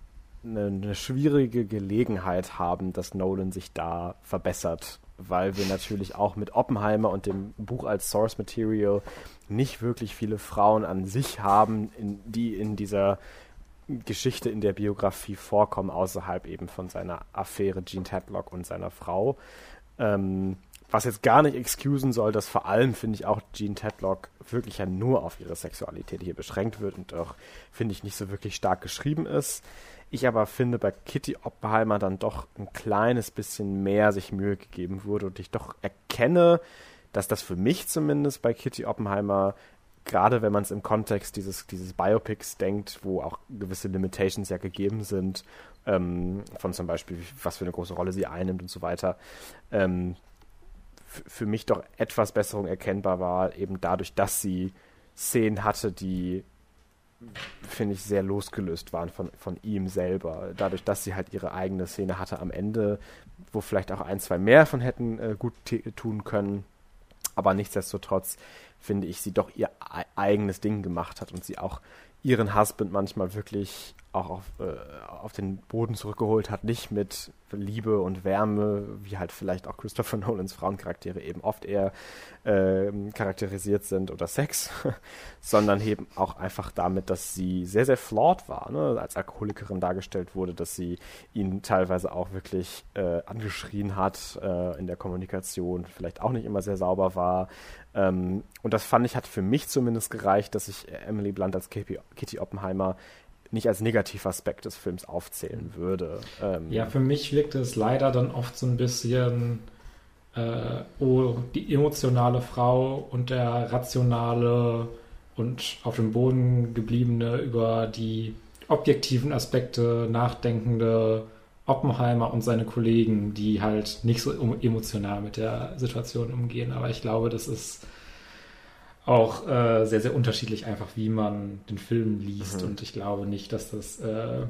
eine, eine, schwierige Gelegenheit haben, dass Nolan sich da verbessert, weil wir natürlich auch mit Oppenheimer und dem Buch als Source Material nicht wirklich viele Frauen an sich haben, in, die in dieser Geschichte in der Biografie vorkommen, außerhalb eben von seiner Affäre Gene Tadlock und seiner Frau. Ähm, was jetzt gar nicht excusen soll, dass vor allem, finde ich, auch Jean Tedlock wirklich ja nur auf ihre Sexualität hier beschränkt wird und auch, finde ich, nicht so wirklich stark geschrieben ist. Ich aber finde, bei Kitty Oppenheimer dann doch ein kleines bisschen mehr sich Mühe gegeben wurde und ich doch erkenne, dass das für mich zumindest bei Kitty Oppenheimer, gerade wenn man es im Kontext dieses, dieses Biopics denkt, wo auch gewisse Limitations ja gegeben sind, ähm, von zum Beispiel, was für eine große Rolle sie einnimmt und so weiter, ähm, für mich doch etwas Besserung erkennbar war, eben dadurch, dass sie Szenen hatte, die, finde ich, sehr losgelöst waren von, von ihm selber. Dadurch, dass sie halt ihre eigene Szene hatte am Ende, wo vielleicht auch ein, zwei mehr von hätten äh, gut tun können. Aber nichtsdestotrotz finde ich, sie doch ihr eigenes Ding gemacht hat und sie auch ihren Husband manchmal wirklich auch auf, äh, auf den Boden zurückgeholt hat, nicht mit Liebe und Wärme, wie halt vielleicht auch Christopher Nolans Frauencharaktere eben oft eher äh, charakterisiert sind oder Sex, sondern eben auch einfach damit, dass sie sehr, sehr flawed war, ne? als Alkoholikerin dargestellt wurde, dass sie ihn teilweise auch wirklich äh, angeschrien hat äh, in der Kommunikation, vielleicht auch nicht immer sehr sauber war. Ähm, und das fand ich, hat für mich zumindest gereicht, dass ich Emily Blunt als Kitty Oppenheimer nicht als Negativaspekt des Films aufzählen würde. Ähm, ja, für mich wirkt es leider dann oft so ein bisschen, äh, oh, die emotionale Frau und der rationale und auf dem Boden gebliebene über die objektiven Aspekte nachdenkende Oppenheimer und seine Kollegen, die halt nicht so emotional mit der Situation umgehen. Aber ich glaube, das ist auch äh, sehr, sehr unterschiedlich einfach, wie man den Film liest. Mhm. Und ich glaube nicht, dass das äh,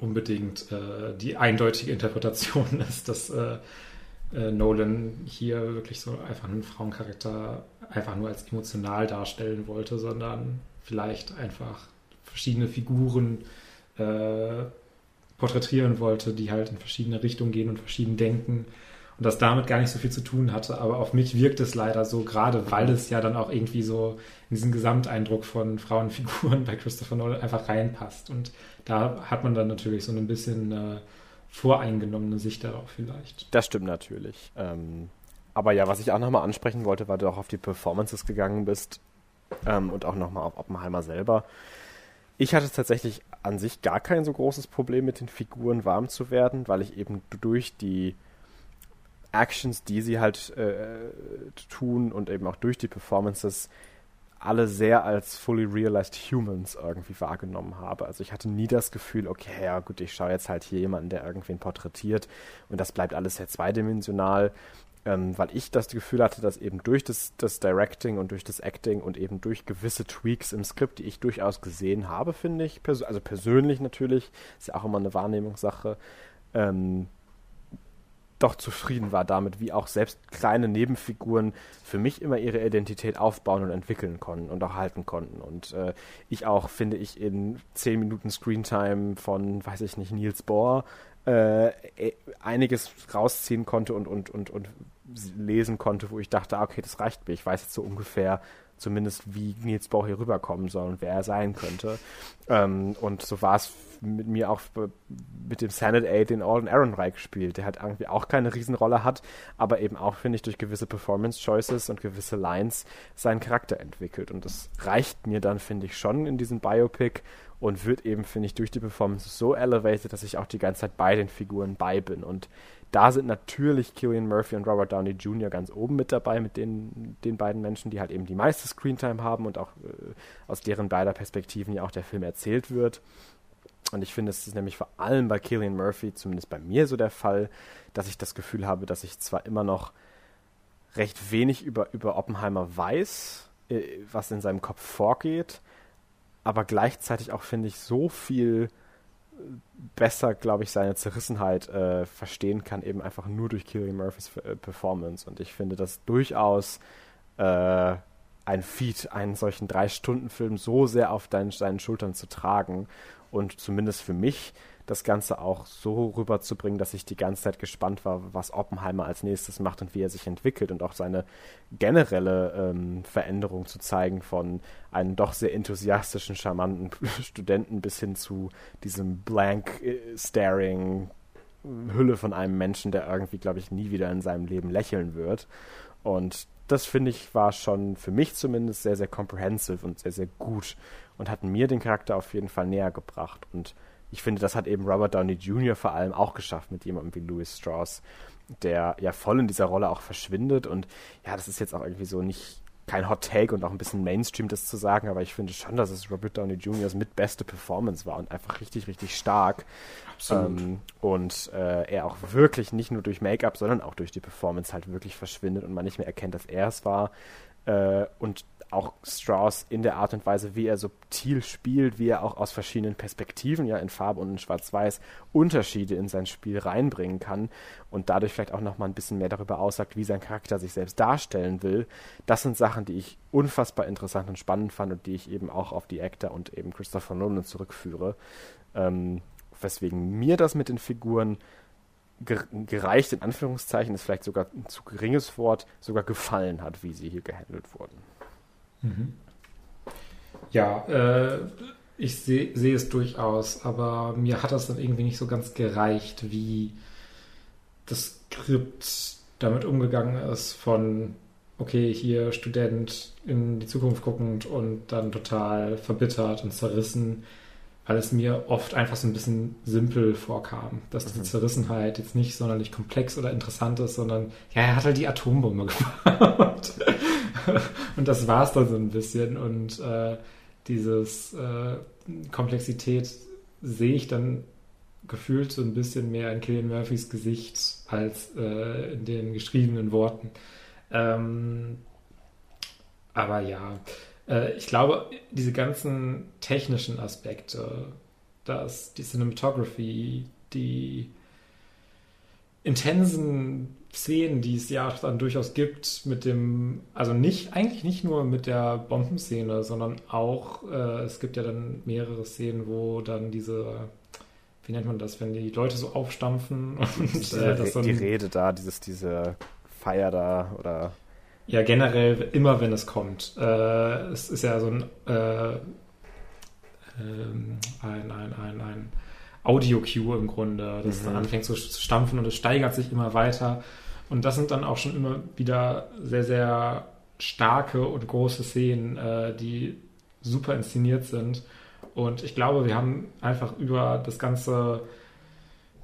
unbedingt äh, die eindeutige Interpretation ist, dass äh, äh, Nolan hier wirklich so einfach einen Frauencharakter einfach nur als emotional darstellen wollte, sondern vielleicht einfach verschiedene Figuren äh, porträtieren wollte, die halt in verschiedene Richtungen gehen und verschieden denken und das damit gar nicht so viel zu tun hatte. Aber auf mich wirkt es leider so, gerade weil es ja dann auch irgendwie so in diesen Gesamteindruck von Frauenfiguren bei Christopher Nolan einfach reinpasst. Und da hat man dann natürlich so ein bisschen äh, voreingenommene Sicht darauf vielleicht. Das stimmt natürlich. Ähm, aber ja, was ich auch nochmal ansprechen wollte, weil du auch auf die Performances gegangen bist ähm, und auch nochmal auf Oppenheimer selber. Ich hatte tatsächlich an sich gar kein so großes Problem mit den Figuren warm zu werden, weil ich eben durch die Actions, die sie halt äh, tun und eben auch durch die Performances alle sehr als fully realized humans irgendwie wahrgenommen habe. Also ich hatte nie das Gefühl, okay, ja gut, ich schaue jetzt halt hier jemanden, der irgendwen porträtiert und das bleibt alles sehr zweidimensional, ähm, weil ich das Gefühl hatte, dass eben durch das, das Directing und durch das Acting und eben durch gewisse Tweaks im Skript, die ich durchaus gesehen habe, finde ich, pers also persönlich natürlich, ist ja auch immer eine Wahrnehmungssache, ähm, doch zufrieden war damit, wie auch selbst kleine Nebenfiguren für mich immer ihre Identität aufbauen und entwickeln konnten und auch halten konnten. Und äh, ich auch, finde ich, in zehn Minuten Screentime von, weiß ich nicht, Niels Bohr äh, e, einiges rausziehen konnte und, und, und, und lesen konnte, wo ich dachte, ah, okay, das reicht mir. Ich weiß jetzt so ungefähr, zumindest wie Nils Bauch hier rüberkommen soll und wer er sein könnte. Ähm, und so war es mit mir auch mit dem Senate Aid den Alden Ehrenreich gespielt, der halt irgendwie auch keine Riesenrolle hat, aber eben auch, finde ich, durch gewisse Performance-Choices und gewisse Lines seinen Charakter entwickelt. Und das reicht mir dann, finde ich, schon in diesem Biopic und wird eben, finde ich, durch die Performance so elevated, dass ich auch die ganze Zeit bei den Figuren bei bin. Und da sind natürlich Killian Murphy und Robert Downey Jr. ganz oben mit dabei, mit den, den beiden Menschen, die halt eben die meiste Screentime haben und auch äh, aus deren beider Perspektiven ja auch der Film erzählt wird. Und ich finde, es ist nämlich vor allem bei Killian Murphy, zumindest bei mir so der Fall, dass ich das Gefühl habe, dass ich zwar immer noch recht wenig über, über Oppenheimer weiß, äh, was in seinem Kopf vorgeht, aber gleichzeitig auch, finde ich, so viel besser, glaube ich, seine Zerrissenheit äh, verstehen kann, eben einfach nur durch Killian Murphys äh, Performance. Und ich finde das durchaus äh, ein Feat, einen solchen Drei-Stunden-Film so sehr auf deinen, deinen Schultern zu tragen und zumindest für mich das Ganze auch so rüberzubringen, dass ich die ganze Zeit gespannt war, was Oppenheimer als nächstes macht und wie er sich entwickelt und auch seine generelle ähm, Veränderung zu zeigen von einem doch sehr enthusiastischen, charmanten Studenten bis hin zu diesem blank äh, staring Hülle von einem Menschen, der irgendwie, glaube ich, nie wieder in seinem Leben lächeln wird. Und das finde ich war schon für mich zumindest sehr, sehr comprehensive und sehr, sehr gut und hat mir den Charakter auf jeden Fall näher gebracht. Und ich finde, das hat eben Robert Downey Jr. vor allem auch geschafft mit jemandem wie Louis Strauss, der ja voll in dieser Rolle auch verschwindet. Und ja, das ist jetzt auch irgendwie so nicht kein Hot Take und auch ein bisschen Mainstream, das zu sagen, aber ich finde schon, dass es Robert Downey Jr.'s mit beste Performance war und einfach richtig, richtig stark. Absolut. Ähm, und äh, er auch wirklich nicht nur durch Make-up, sondern auch durch die Performance halt wirklich verschwindet und man nicht mehr erkennt, dass er es war. Äh, und auch Strauss in der Art und Weise, wie er subtil spielt, wie er auch aus verschiedenen Perspektiven, ja in Farbe und in Schwarz-Weiß, Unterschiede in sein Spiel reinbringen kann und dadurch vielleicht auch nochmal ein bisschen mehr darüber aussagt, wie sein Charakter sich selbst darstellen will. Das sind Sachen, die ich unfassbar interessant und spannend fand und die ich eben auch auf die Actor und eben Christopher Nolan zurückführe. Ähm, weswegen mir das mit den Figuren gereicht, in Anführungszeichen, ist vielleicht sogar ein zu geringes Wort, sogar gefallen hat, wie sie hier gehandelt wurden. Mhm. Ja, äh, ich sehe seh es durchaus, aber mir hat das dann irgendwie nicht so ganz gereicht, wie das Skript damit umgegangen ist von, okay, hier Student in die Zukunft guckend und dann total verbittert und zerrissen, weil es mir oft einfach so ein bisschen simpel vorkam, dass mhm. die Zerrissenheit jetzt nicht sonderlich komplex oder interessant ist, sondern ja, er hat halt die Atombombe gemacht. und das war es dann so ein bisschen. Und äh, dieses äh, Komplexität sehe ich dann gefühlt so ein bisschen mehr in Killian Murphys Gesicht als äh, in den geschriebenen Worten. Ähm, aber ja, äh, ich glaube, diese ganzen technischen Aspekte, dass die Cinematography, die intensen Szenen, die es ja dann durchaus gibt, mit dem, also nicht, eigentlich nicht nur mit der Bombenszene, sondern auch, äh, es gibt ja dann mehrere Szenen, wo dann diese, wie nennt man das, wenn die Leute so aufstampfen und diese, äh, das dann, die Rede da, dieses, diese Feier da oder. Ja, generell immer, wenn es kommt. Äh, es ist ja so ein, äh, ähm, ein, ein, ein, ein Audio-Cue im Grunde, das mhm. dann anfängt zu stampfen und es steigert sich immer weiter. Und das sind dann auch schon immer wieder sehr, sehr starke und große Szenen, äh, die super inszeniert sind. Und ich glaube, wir haben einfach über das ganze,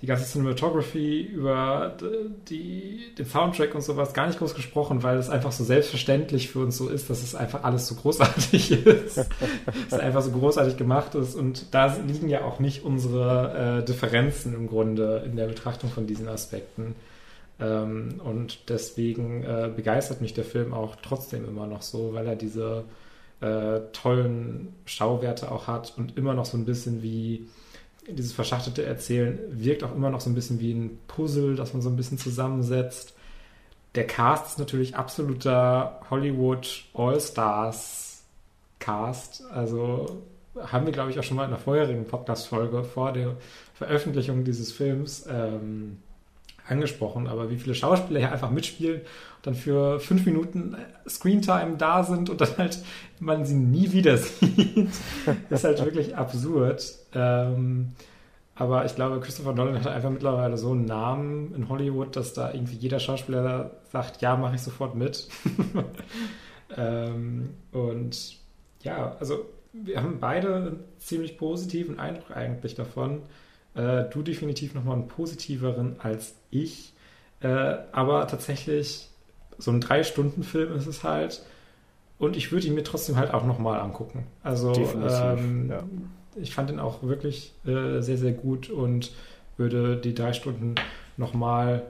die ganze Cinematography, über die, den Soundtrack und sowas gar nicht groß gesprochen, weil es einfach so selbstverständlich für uns so ist, dass es einfach alles so großartig ist. es einfach so großartig gemacht ist. Und da liegen ja auch nicht unsere äh, Differenzen im Grunde in der Betrachtung von diesen Aspekten. Ähm, und deswegen äh, begeistert mich der Film auch trotzdem immer noch so, weil er diese äh, tollen Schauwerte auch hat und immer noch so ein bisschen wie dieses verschachtelte Erzählen wirkt auch immer noch so ein bisschen wie ein Puzzle, das man so ein bisschen zusammensetzt. Der Cast ist natürlich absoluter Hollywood All-Stars Cast, also haben wir, glaube ich, auch schon mal in einer vorherigen Podcast-Folge vor der Veröffentlichung dieses Films ähm, angesprochen, aber wie viele Schauspieler hier einfach mitspielen und dann für fünf Minuten Screentime da sind und dann halt man sie nie wieder sieht, ist halt wirklich absurd. Ähm, aber ich glaube, Christopher Nolan hat einfach mittlerweile so einen Namen in Hollywood, dass da irgendwie jeder Schauspieler sagt, ja, mache ich sofort mit. ähm, und ja, also wir haben beide einen ziemlich positiven Eindruck eigentlich davon. Äh, du definitiv nochmal einen positiveren als ich. Äh, aber tatsächlich, so ein Drei-Stunden-Film ist es halt. Und ich würde ihn mir trotzdem halt auch nochmal angucken. Also ähm, ja. Ich fand ihn auch wirklich äh, sehr, sehr gut und würde die drei Stunden nochmal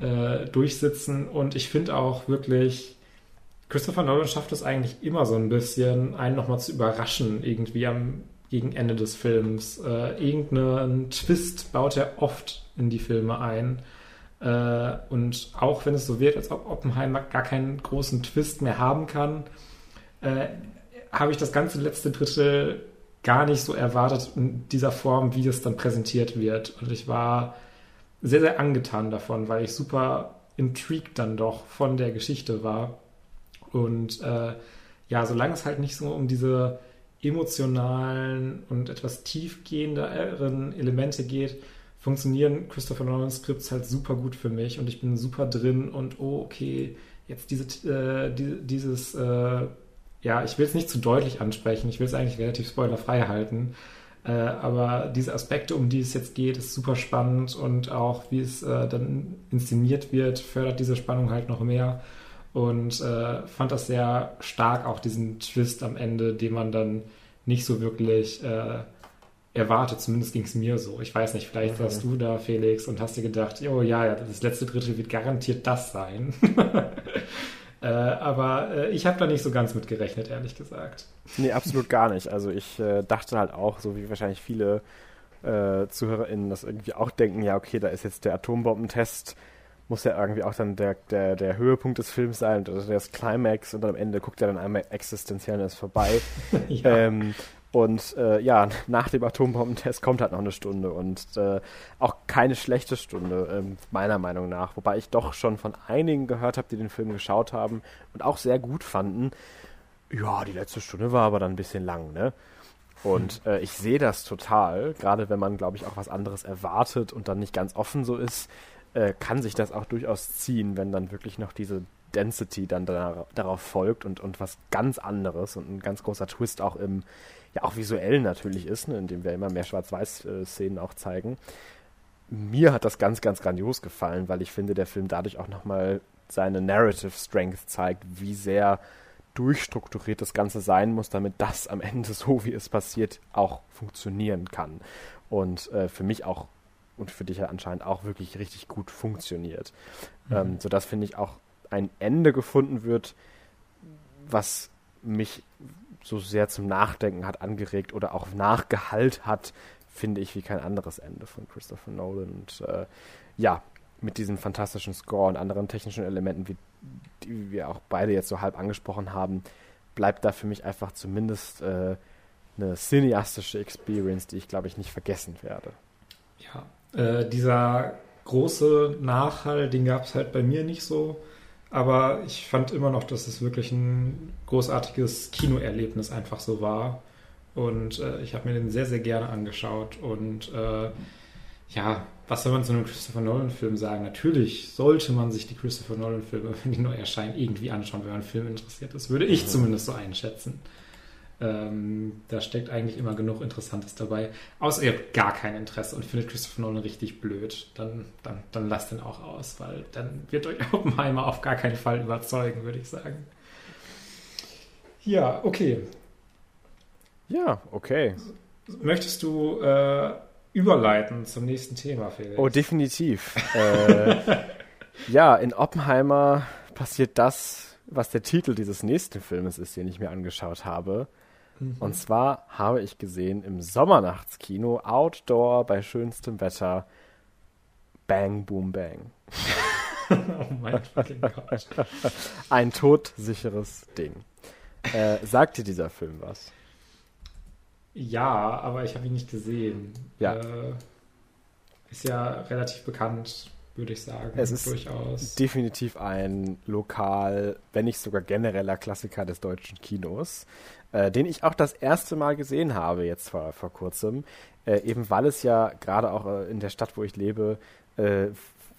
äh, durchsitzen. Und ich finde auch wirklich, Christopher Nolan schafft es eigentlich immer so ein bisschen, einen nochmal zu überraschen, irgendwie am gegen Ende des Films. Äh, irgendeinen Twist baut er oft in die Filme ein. Äh, und auch wenn es so wird, als ob Oppenheimer gar keinen großen Twist mehr haben kann, äh, habe ich das ganze letzte Drittel gar nicht so erwartet in dieser Form, wie es dann präsentiert wird. Und ich war sehr, sehr angetan davon, weil ich super intrigued dann doch von der Geschichte war. Und äh, ja, solange es halt nicht so um diese emotionalen und etwas tiefgehenderen Elemente geht, funktionieren Christopher Nolan Skripts halt super gut für mich und ich bin super drin und oh, okay, jetzt diese, äh, die, dieses, äh, ja, ich will es nicht zu deutlich ansprechen, ich will es eigentlich relativ spoilerfrei halten, äh, aber diese Aspekte, um die es jetzt geht, ist super spannend und auch wie es äh, dann inszeniert wird, fördert diese Spannung halt noch mehr und äh, fand das sehr stark, auch diesen Twist am Ende, den man dann nicht so wirklich äh, erwartet. Zumindest ging es mir so. Ich weiß nicht, vielleicht okay. warst du da, Felix, und hast dir gedacht, oh ja, ja, das letzte Drittel wird garantiert das sein. äh, aber äh, ich habe da nicht so ganz mit gerechnet, ehrlich gesagt. Nee, absolut gar nicht. Also ich äh, dachte halt auch, so wie wahrscheinlich viele äh, ZuhörerInnen das irgendwie auch denken, ja, okay, da ist jetzt der Atombombentest muss ja irgendwie auch dann der, der, der Höhepunkt des Films sein, also das Climax und am Ende guckt er dann einmal existenziell und ist vorbei. ja. ähm, und äh, ja, nach dem Atombombentest kommt halt noch eine Stunde und äh, auch keine schlechte Stunde, äh, meiner Meinung nach. Wobei ich doch schon von einigen gehört habe, die den Film geschaut haben und auch sehr gut fanden. Ja, die letzte Stunde war aber dann ein bisschen lang, ne? Und hm. äh, ich sehe das total, gerade wenn man, glaube ich, auch was anderes erwartet und dann nicht ganz offen so ist äh, kann sich das auch durchaus ziehen, wenn dann wirklich noch diese Density dann da, darauf folgt und, und was ganz anderes und ein ganz großer Twist auch im, ja auch visuell natürlich ist, ne, indem wir immer mehr Schwarz-Weiß-Szenen auch zeigen. Mir hat das ganz, ganz grandios gefallen, weil ich finde, der Film dadurch auch nochmal seine Narrative Strength zeigt, wie sehr durchstrukturiert das Ganze sein muss, damit das am Ende so, wie es passiert, auch funktionieren kann. Und äh, für mich auch und für dich ja anscheinend auch wirklich richtig gut funktioniert. Mhm. Ähm, sodass, finde ich, auch ein Ende gefunden wird, was mich so sehr zum Nachdenken hat angeregt oder auch Nachgehalt hat, finde ich, wie kein anderes Ende von Christopher Nolan. Und äh, ja, mit diesem fantastischen Score und anderen technischen Elementen, wie, die wir auch beide jetzt so halb angesprochen haben, bleibt da für mich einfach zumindest äh, eine cineastische Experience, die ich, glaube ich, nicht vergessen werde. Ja, äh, dieser große Nachhall, den gab es halt bei mir nicht so. Aber ich fand immer noch, dass es wirklich ein großartiges Kinoerlebnis einfach so war. Und äh, ich habe mir den sehr, sehr gerne angeschaut. Und äh, ja, was soll man zu einem Christopher Nolan-Film sagen? Natürlich sollte man sich die Christopher Nolan-Filme, wenn die neu erscheinen, irgendwie anschauen, wenn man Film interessiert ist. Würde ich zumindest so einschätzen. Ähm, da steckt eigentlich immer genug Interessantes dabei. Außer ihr habt gar kein Interesse und findet Christopher Nolan richtig blöd, dann, dann, dann lasst ihn auch aus, weil dann wird euch Oppenheimer auf gar keinen Fall überzeugen, würde ich sagen. Ja, okay. Ja, okay. Möchtest du äh, überleiten zum nächsten Thema, Felix? Oh, definitiv. äh, ja, in Oppenheimer passiert das, was der Titel dieses nächsten Filmes ist, den ich mir angeschaut habe. Mhm. Und zwar habe ich gesehen im Sommernachtskino, Outdoor, bei schönstem Wetter, Bang Boom Bang. oh mein Gott. Ein todsicheres Ding. Äh, sagt dir dieser Film was? Ja, aber ich habe ihn nicht gesehen. Ja. Äh, ist ja relativ bekannt, würde ich sagen. Es ist durchaus. definitiv ein lokal, wenn nicht sogar genereller Klassiker des deutschen Kinos, äh, den ich auch das erste Mal gesehen habe, jetzt vor, vor kurzem. Äh, eben weil es ja gerade auch äh, in der Stadt, wo ich lebe, äh,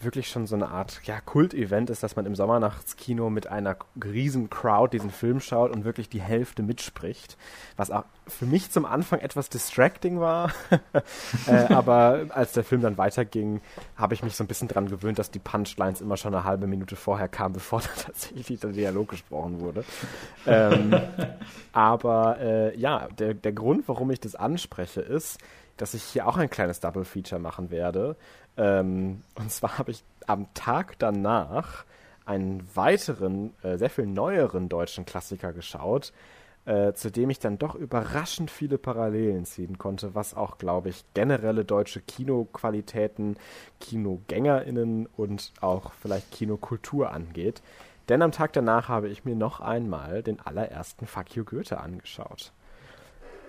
wirklich schon so eine Art ja, Kult-Event ist, dass man im Sommernachtskino mit einer riesen Crowd diesen Film schaut und wirklich die Hälfte mitspricht. Was auch für mich zum Anfang etwas distracting war. äh, aber als der Film dann weiterging, habe ich mich so ein bisschen dran gewöhnt, dass die Punchlines immer schon eine halbe Minute vorher kamen, bevor dann tatsächlich der Dialog gesprochen wurde. ähm, aber äh, ja, der, der Grund, warum ich das anspreche, ist, dass ich hier auch ein kleines Double Feature machen werde. Ähm, und zwar habe ich am Tag danach einen weiteren, äh, sehr viel neueren deutschen Klassiker geschaut, äh, zu dem ich dann doch überraschend viele Parallelen ziehen konnte, was auch, glaube ich, generelle deutsche Kinoqualitäten, KinogängerInnen und auch vielleicht Kinokultur angeht. Denn am Tag danach habe ich mir noch einmal den allerersten Fuck You Goethe angeschaut.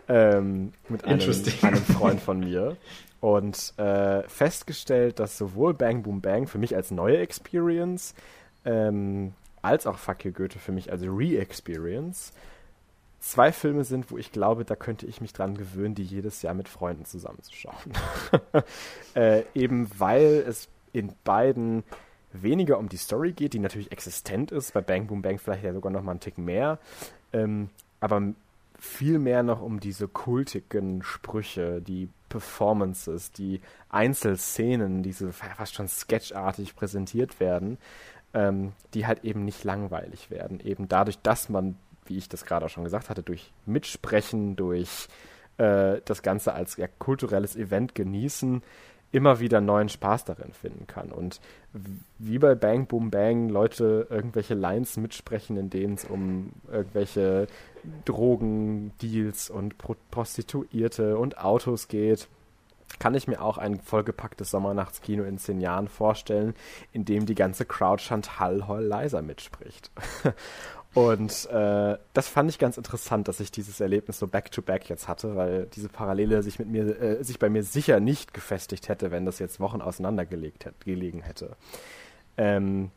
Ähm, mit einem, einem Freund von mir und äh, festgestellt, dass sowohl Bang Boom Bang für mich als neue Experience ähm, als auch Fuck You Goethe für mich als Re-Experience zwei Filme sind, wo ich glaube, da könnte ich mich dran gewöhnen, die jedes Jahr mit Freunden zusammenzuschauen. äh, eben weil es in beiden weniger um die Story geht, die natürlich existent ist, bei Bang Boom Bang vielleicht ja sogar noch mal einen Tick mehr, ähm, aber viel mehr noch um diese kultigen Sprüche, die Performances, die Einzelszenen, die so fast schon sketchartig präsentiert werden, ähm, die halt eben nicht langweilig werden. Eben dadurch, dass man, wie ich das gerade auch schon gesagt hatte, durch Mitsprechen, durch äh, das Ganze als ja, kulturelles Event genießen, immer wieder neuen Spaß darin finden kann. Und wie bei Bang Boom Bang Leute irgendwelche Lines mitsprechen, in denen es um irgendwelche Drogendeals und Pro Prostituierte und Autos geht, kann ich mir auch ein vollgepacktes Sommernachtskino in zehn Jahren vorstellen, in dem die ganze Crowd Chantal Heul leiser mitspricht. Und äh, das fand ich ganz interessant, dass ich dieses Erlebnis so back-to-back -back jetzt hatte, weil diese Parallele sich mit mir, äh, sich bei mir sicher nicht gefestigt hätte, wenn das jetzt Wochen auseinandergelegt hätte, gelegen hätte. Ähm,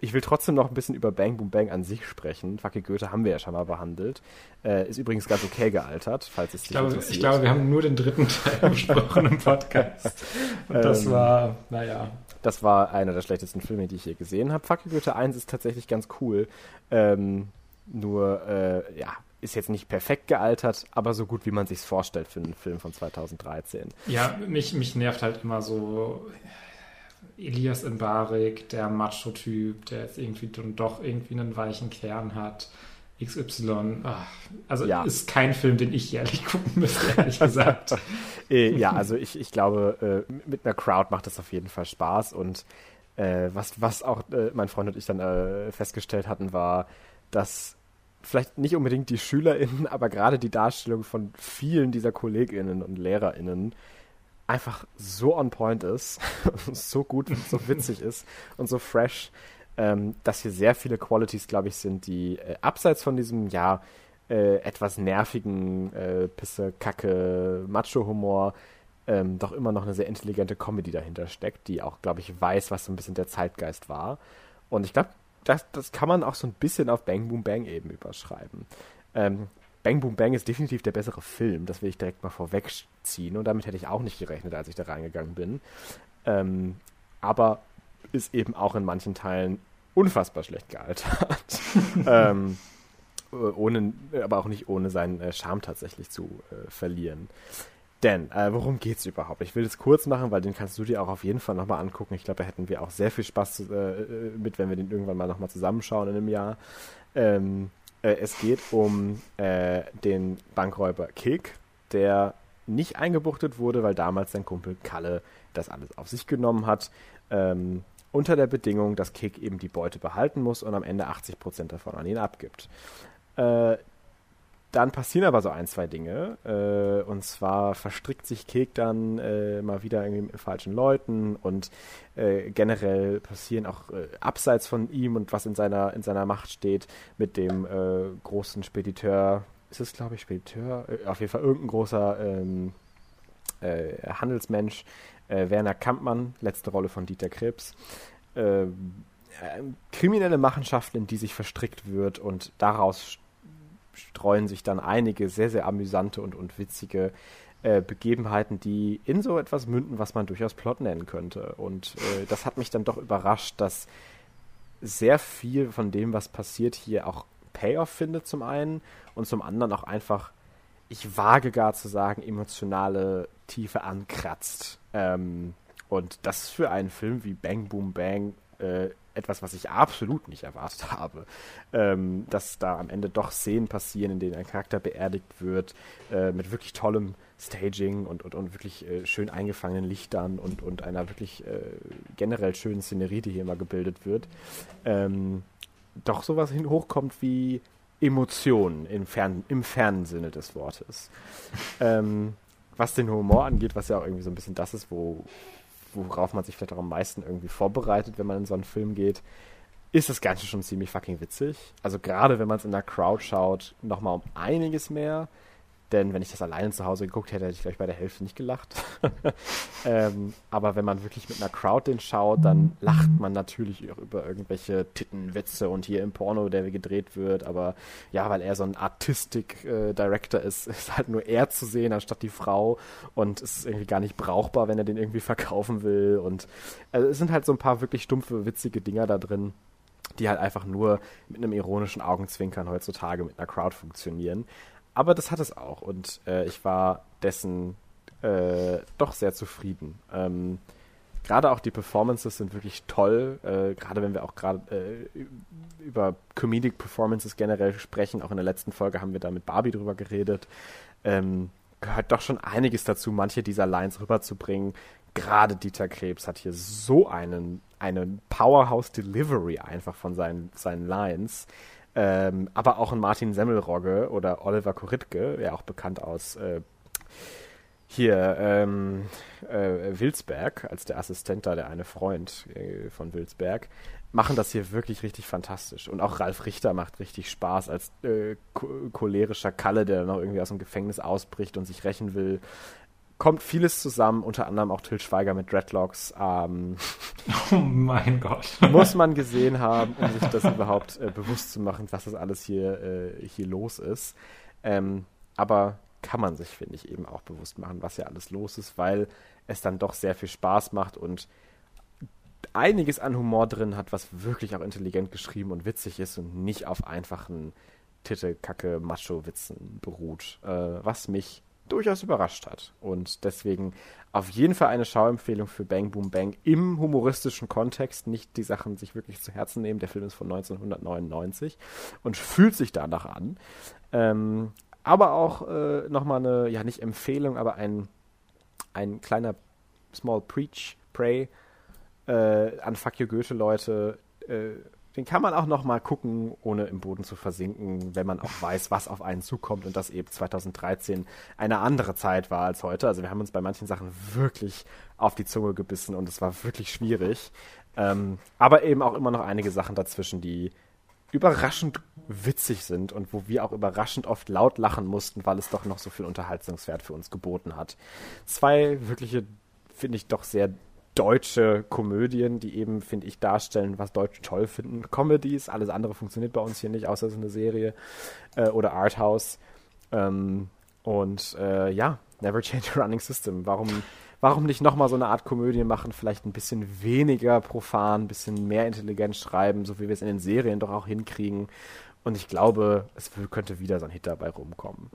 ich will trotzdem noch ein bisschen über Bang Boom Bang an sich sprechen. Fucky Goethe haben wir ja schon mal behandelt. Äh, ist übrigens ganz okay gealtert, falls es dich ich glaube, interessiert. Ich glaube, wir haben nur den dritten Teil besprochen im Podcast. Und das ähm, war, naja. Das war einer der schlechtesten Filme, die ich je gesehen habe. Fucky Goethe 1 ist tatsächlich ganz cool. Ähm, nur, äh, ja, ist jetzt nicht perfekt gealtert, aber so gut, wie man sich vorstellt für einen Film von 2013. Ja, mich, mich nervt halt immer so Elias Mbarek, der Macho-Typ, der jetzt irgendwie doch irgendwie einen weichen Kern hat. XY. Ach, also ja. ist kein Film, den ich jährlich gucken müsste, ehrlich gesagt. Äh, ja, also ich, ich glaube, äh, mit einer Crowd macht das auf jeden Fall Spaß. Und äh, was, was auch mein Freund und ich dann festgestellt hatten, war, dass vielleicht nicht unbedingt die SchülerInnen, aber gerade die Darstellung von vielen dieser KollegInnen und LehrerInnen einfach so on point ist, so gut und so witzig ist und so fresh, ähm, dass hier sehr viele Qualities, glaube ich, sind, die äh, abseits von diesem, ja, äh, etwas nervigen äh, Pisse, Kacke, Macho-Humor ähm, doch immer noch eine sehr intelligente Comedy dahinter steckt, die auch, glaube ich, weiß, was so ein bisschen der Zeitgeist war. Und ich glaube, das, das kann man auch so ein bisschen auf Bang Boom Bang eben überschreiben. Ähm, Bang Boom Bang ist definitiv der bessere Film, das will ich direkt mal vorwegziehen und damit hätte ich auch nicht gerechnet, als ich da reingegangen bin. Ähm, aber ist eben auch in manchen Teilen unfassbar schlecht gealtert. ähm, ohne, aber auch nicht ohne seinen äh, Charme tatsächlich zu äh, verlieren. Denn, äh, worum geht's überhaupt? Ich will es kurz machen, weil den kannst du dir auch auf jeden Fall nochmal angucken. Ich glaube, da hätten wir auch sehr viel Spaß äh, äh, mit, wenn wir den irgendwann mal nochmal zusammenschauen in einem Jahr. Ähm, äh, es geht um den Bankräuber Kick, der nicht eingebuchtet wurde, weil damals sein Kumpel Kalle das alles auf sich genommen hat. Ähm, unter der Bedingung, dass Kick eben die Beute behalten muss und am Ende 80% davon an ihn abgibt. Äh, dann passieren aber so ein, zwei Dinge. Äh, und zwar verstrickt sich Kek dann äh, mal wieder mit falschen Leuten und äh, generell passieren auch äh, abseits von ihm und was in seiner, in seiner Macht steht, mit dem äh, großen Spediteur ist es, glaube ich, Spediteur, äh, auf jeden Fall irgendein großer ähm, äh, Handelsmensch, äh, Werner Kampmann, letzte Rolle von Dieter Krebs, äh, kriminelle Machenschaften, in die sich verstrickt wird und daraus streuen sich dann einige sehr, sehr amüsante und, und witzige äh, Begebenheiten, die in so etwas münden, was man durchaus Plot nennen könnte. Und äh, das hat mich dann doch überrascht, dass sehr viel von dem, was passiert, hier auch Payoff findet zum einen und zum anderen auch einfach, ich wage gar zu sagen, emotionale Tiefe ankratzt. Ähm, und das ist für einen Film wie Bang Boom Bang äh, etwas, was ich absolut nicht erwartet habe. Ähm, dass da am Ende doch Szenen passieren, in denen ein Charakter beerdigt wird, äh, mit wirklich tollem Staging und, und, und wirklich äh, schön eingefangenen Lichtern und, und einer wirklich äh, generell schönen Szenerie, die hier immer gebildet wird. Ähm, doch sowas hin hochkommt wie Emotionen im, Fern, im fernen Sinne des Wortes. ähm, was den Humor angeht, was ja auch irgendwie so ein bisschen das ist, wo, worauf man sich vielleicht auch am meisten irgendwie vorbereitet, wenn man in so einen Film geht, ist das Ganze schon ziemlich fucking witzig. Also gerade wenn man es in der Crowd schaut, nochmal um einiges mehr. Denn wenn ich das alleine zu Hause geguckt hätte, hätte ich vielleicht bei der Hälfte nicht gelacht. ähm, aber wenn man wirklich mit einer Crowd den schaut, dann lacht man natürlich über irgendwelche Tittenwitze und hier im Porno, der gedreht wird. Aber ja, weil er so ein Artistic-Director äh, ist, ist halt nur er zu sehen, anstatt die Frau. Und es ist irgendwie gar nicht brauchbar, wenn er den irgendwie verkaufen will. Und also es sind halt so ein paar wirklich stumpfe, witzige Dinger da drin die halt einfach nur mit einem ironischen Augenzwinkern heutzutage mit einer Crowd funktionieren. Aber das hat es auch und äh, ich war dessen äh, doch sehr zufrieden. Ähm, gerade auch die Performances sind wirklich toll. Äh, gerade wenn wir auch gerade äh, über Comedic Performances generell sprechen, auch in der letzten Folge haben wir da mit Barbie drüber geredet. Ähm, gehört doch schon einiges dazu, manche dieser Lines rüberzubringen. Gerade Dieter Krebs hat hier so einen, einen Powerhouse Delivery einfach von seinen, seinen Lines. Ähm, aber auch ein Martin Semmelrogge oder Oliver Koritke, ja auch bekannt aus äh, hier ähm, äh, Wilsberg, als der Assistent da, der eine Freund äh, von Wilsberg, machen das hier wirklich richtig fantastisch. Und auch Ralf Richter macht richtig Spaß als äh, cholerischer Kalle, der noch irgendwie aus dem Gefängnis ausbricht und sich rächen will kommt vieles zusammen, unter anderem auch Till Schweiger mit Dreadlocks. Ähm, oh mein Gott. muss man gesehen haben, um sich das überhaupt äh, bewusst zu machen, was das alles hier, äh, hier los ist. Ähm, aber kann man sich, finde ich, eben auch bewusst machen, was hier alles los ist, weil es dann doch sehr viel Spaß macht und einiges an Humor drin hat, was wirklich auch intelligent geschrieben und witzig ist und nicht auf einfachen Titte, Kacke, Macho-Witzen beruht, äh, was mich durchaus überrascht hat. Und deswegen auf jeden Fall eine Schauempfehlung für Bang Boom Bang im humoristischen Kontext, nicht die Sachen sich wirklich zu Herzen nehmen. Der Film ist von 1999 und fühlt sich danach an. Ähm, aber auch äh, nochmal eine, ja nicht Empfehlung, aber ein, ein kleiner Small Preach, Pray äh, an Fuck You Goethe-Leute. Äh, den kann man auch noch mal gucken, ohne im Boden zu versinken, wenn man auch weiß, was auf einen zukommt und das eben 2013 eine andere Zeit war als heute. Also wir haben uns bei manchen Sachen wirklich auf die Zunge gebissen und es war wirklich schwierig. Ähm, aber eben auch immer noch einige Sachen dazwischen, die überraschend witzig sind und wo wir auch überraschend oft laut lachen mussten, weil es doch noch so viel Unterhaltungswert für uns geboten hat. Zwei wirkliche, finde ich, doch sehr deutsche Komödien, die eben, finde ich, darstellen, was Deutsche toll finden. Comedies, alles andere funktioniert bei uns hier nicht, außer es ist eine Serie äh, oder Arthouse. Ähm, und äh, ja, Never Change a Running System. Warum, warum nicht nochmal so eine Art Komödie machen? Vielleicht ein bisschen weniger profan, ein bisschen mehr intelligent schreiben, so wie wir es in den Serien doch auch hinkriegen. Und ich glaube, es könnte wieder so ein Hit dabei rumkommen.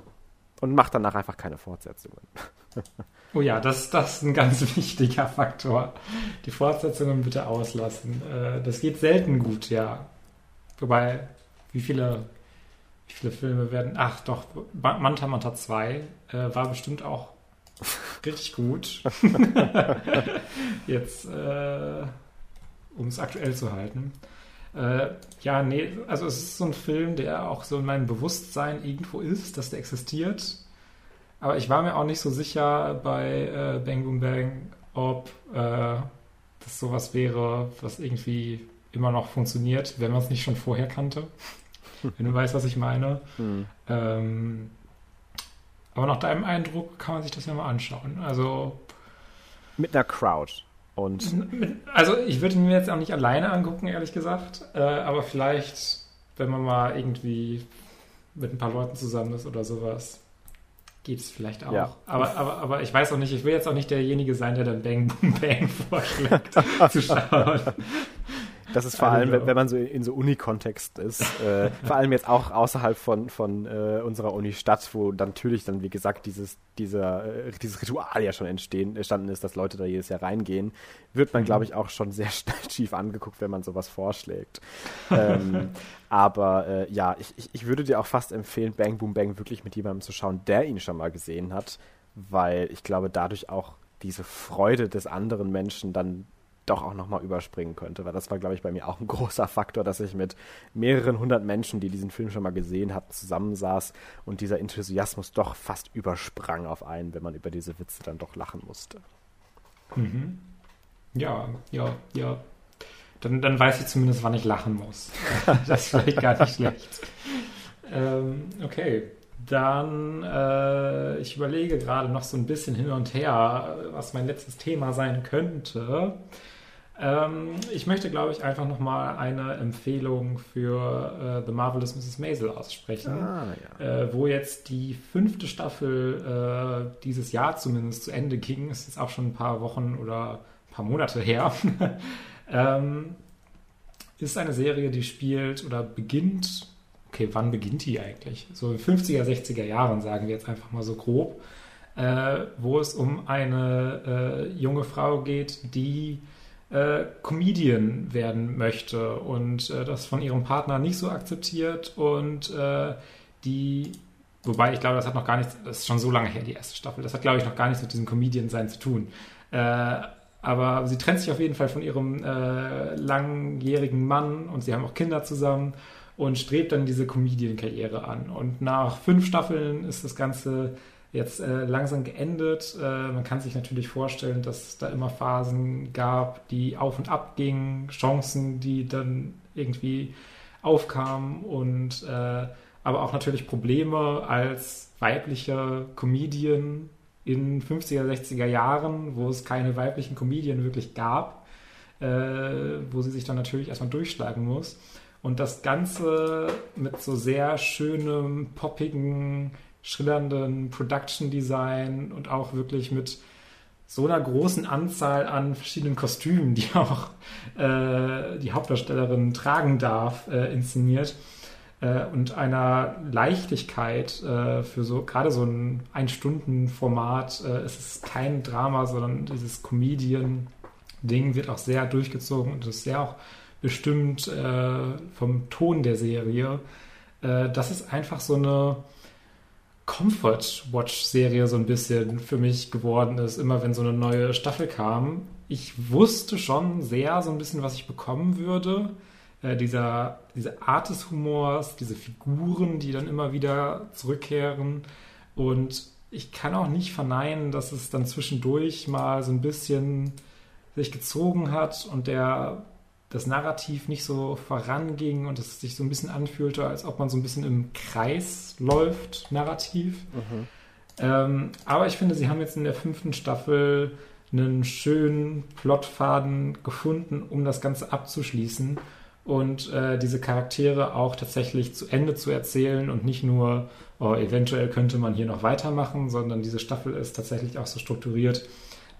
Und macht danach einfach keine Fortsetzungen. Oh ja, das, das ist ein ganz wichtiger Faktor. Die Fortsetzungen bitte auslassen. Äh, das geht selten gut, ja. Wobei, wie viele, wie viele Filme werden. Ach doch, Manta Manta 2 äh, war bestimmt auch richtig gut. Jetzt, äh, um es aktuell zu halten. Äh, ja, nee, also es ist so ein Film, der auch so in meinem Bewusstsein irgendwo ist, dass der existiert aber ich war mir auch nicht so sicher bei äh, Bang Boom Bang, ob äh, das sowas wäre, was irgendwie immer noch funktioniert, wenn man es nicht schon vorher kannte. wenn du weißt, was ich meine. Hm. Ähm, aber nach deinem Eindruck kann man sich das ja mal anschauen. Also mit einer Crowd. Und also ich würde ihn mir jetzt auch nicht alleine angucken, ehrlich gesagt. Äh, aber vielleicht, wenn man mal irgendwie mit ein paar Leuten zusammen ist oder sowas, geht es vielleicht auch. Ja. Aber, aber, aber ich weiß auch nicht, ich will jetzt auch nicht derjenige sein, der dann Bang Boom Bang vorschlägt zu schauen. Das ist vor allem, wenn, wenn man so in so Uni-Kontext ist, äh, vor allem jetzt auch außerhalb von, von äh, unserer Uni-Stadt, wo natürlich dann, wie gesagt, dieses, dieser, äh, dieses Ritual ja schon entstehen, entstanden ist, dass Leute da jedes Jahr reingehen, wird man, mhm. glaube ich, auch schon sehr schnell schief angeguckt, wenn man sowas vorschlägt. ähm, aber äh, ja, ich, ich, ich würde dir auch fast empfehlen, Bang Boom Bang wirklich mit jemandem zu schauen, der ihn schon mal gesehen hat, weil ich glaube, dadurch auch diese Freude des anderen Menschen dann doch auch nochmal überspringen könnte, weil das war, glaube ich, bei mir auch ein großer Faktor, dass ich mit mehreren hundert Menschen, die diesen Film schon mal gesehen hatten, zusammensaß und dieser Enthusiasmus doch fast übersprang auf einen, wenn man über diese Witze dann doch lachen musste. Mhm. Ja, ja, ja. Dann, dann weiß ich zumindest, wann ich lachen muss. das ist vielleicht gar nicht schlecht. Ähm, okay. Dann, äh, ich überlege gerade noch so ein bisschen hin und her, was mein letztes Thema sein könnte. Ähm, ich möchte, glaube ich, einfach nochmal eine Empfehlung für äh, The Marvelous Mrs. Maisel aussprechen, ah, ja. äh, wo jetzt die fünfte Staffel äh, dieses Jahr zumindest zu Ende ging. Ist auch schon ein paar Wochen oder ein paar Monate her. ähm, ist eine Serie, die spielt oder beginnt. Okay, wann beginnt die eigentlich? So in 50er, 60er Jahren, sagen wir jetzt einfach mal so grob, äh, wo es um eine äh, junge Frau geht, die äh, Comedian werden möchte und äh, das von ihrem Partner nicht so akzeptiert und äh, die, wobei ich glaube, das hat noch gar nichts, das ist schon so lange her, die erste Staffel, das hat glaube ich noch gar nichts mit diesem Comedian-Sein zu tun. Äh, aber sie trennt sich auf jeden Fall von ihrem äh, langjährigen Mann und sie haben auch Kinder zusammen und strebt dann diese Comedian-Karriere an. Und nach fünf Staffeln ist das Ganze jetzt äh, langsam geendet. Äh, man kann sich natürlich vorstellen, dass es da immer Phasen gab, die auf und ab gingen, Chancen, die dann irgendwie aufkamen und äh, aber auch natürlich Probleme als weiblicher Comedian in 50er, 60er Jahren, wo es keine weiblichen Comedien wirklich gab, äh, wo sie sich dann natürlich erstmal durchschlagen muss. Und das Ganze mit so sehr schönem, poppigen, schillernden Production Design und auch wirklich mit so einer großen Anzahl an verschiedenen Kostümen, die auch äh, die Hauptdarstellerin tragen darf, äh, inszeniert. Äh, und einer Leichtigkeit äh, für so gerade so ein Ein-Stunden-Format. Äh, es ist kein Drama, sondern dieses Comedian-Ding wird auch sehr durchgezogen und ist sehr auch bestimmt äh, vom Ton der Serie. das ist einfach so eine Comfort-Watch-Serie so ein bisschen für mich geworden ist, immer wenn so eine neue Staffel kam. Ich wusste schon sehr so ein bisschen, was ich bekommen würde. Äh, dieser, diese Art des Humors, diese Figuren, die dann immer wieder zurückkehren. Und ich kann auch nicht verneinen, dass es dann zwischendurch mal so ein bisschen sich gezogen hat und der das Narrativ nicht so voranging und es sich so ein bisschen anfühlte, als ob man so ein bisschen im Kreis läuft, narrativ. Mhm. Ähm, aber ich finde, sie haben jetzt in der fünften Staffel einen schönen Plotfaden gefunden, um das Ganze abzuschließen und äh, diese Charaktere auch tatsächlich zu Ende zu erzählen und nicht nur, oh, eventuell könnte man hier noch weitermachen, sondern diese Staffel ist tatsächlich auch so strukturiert,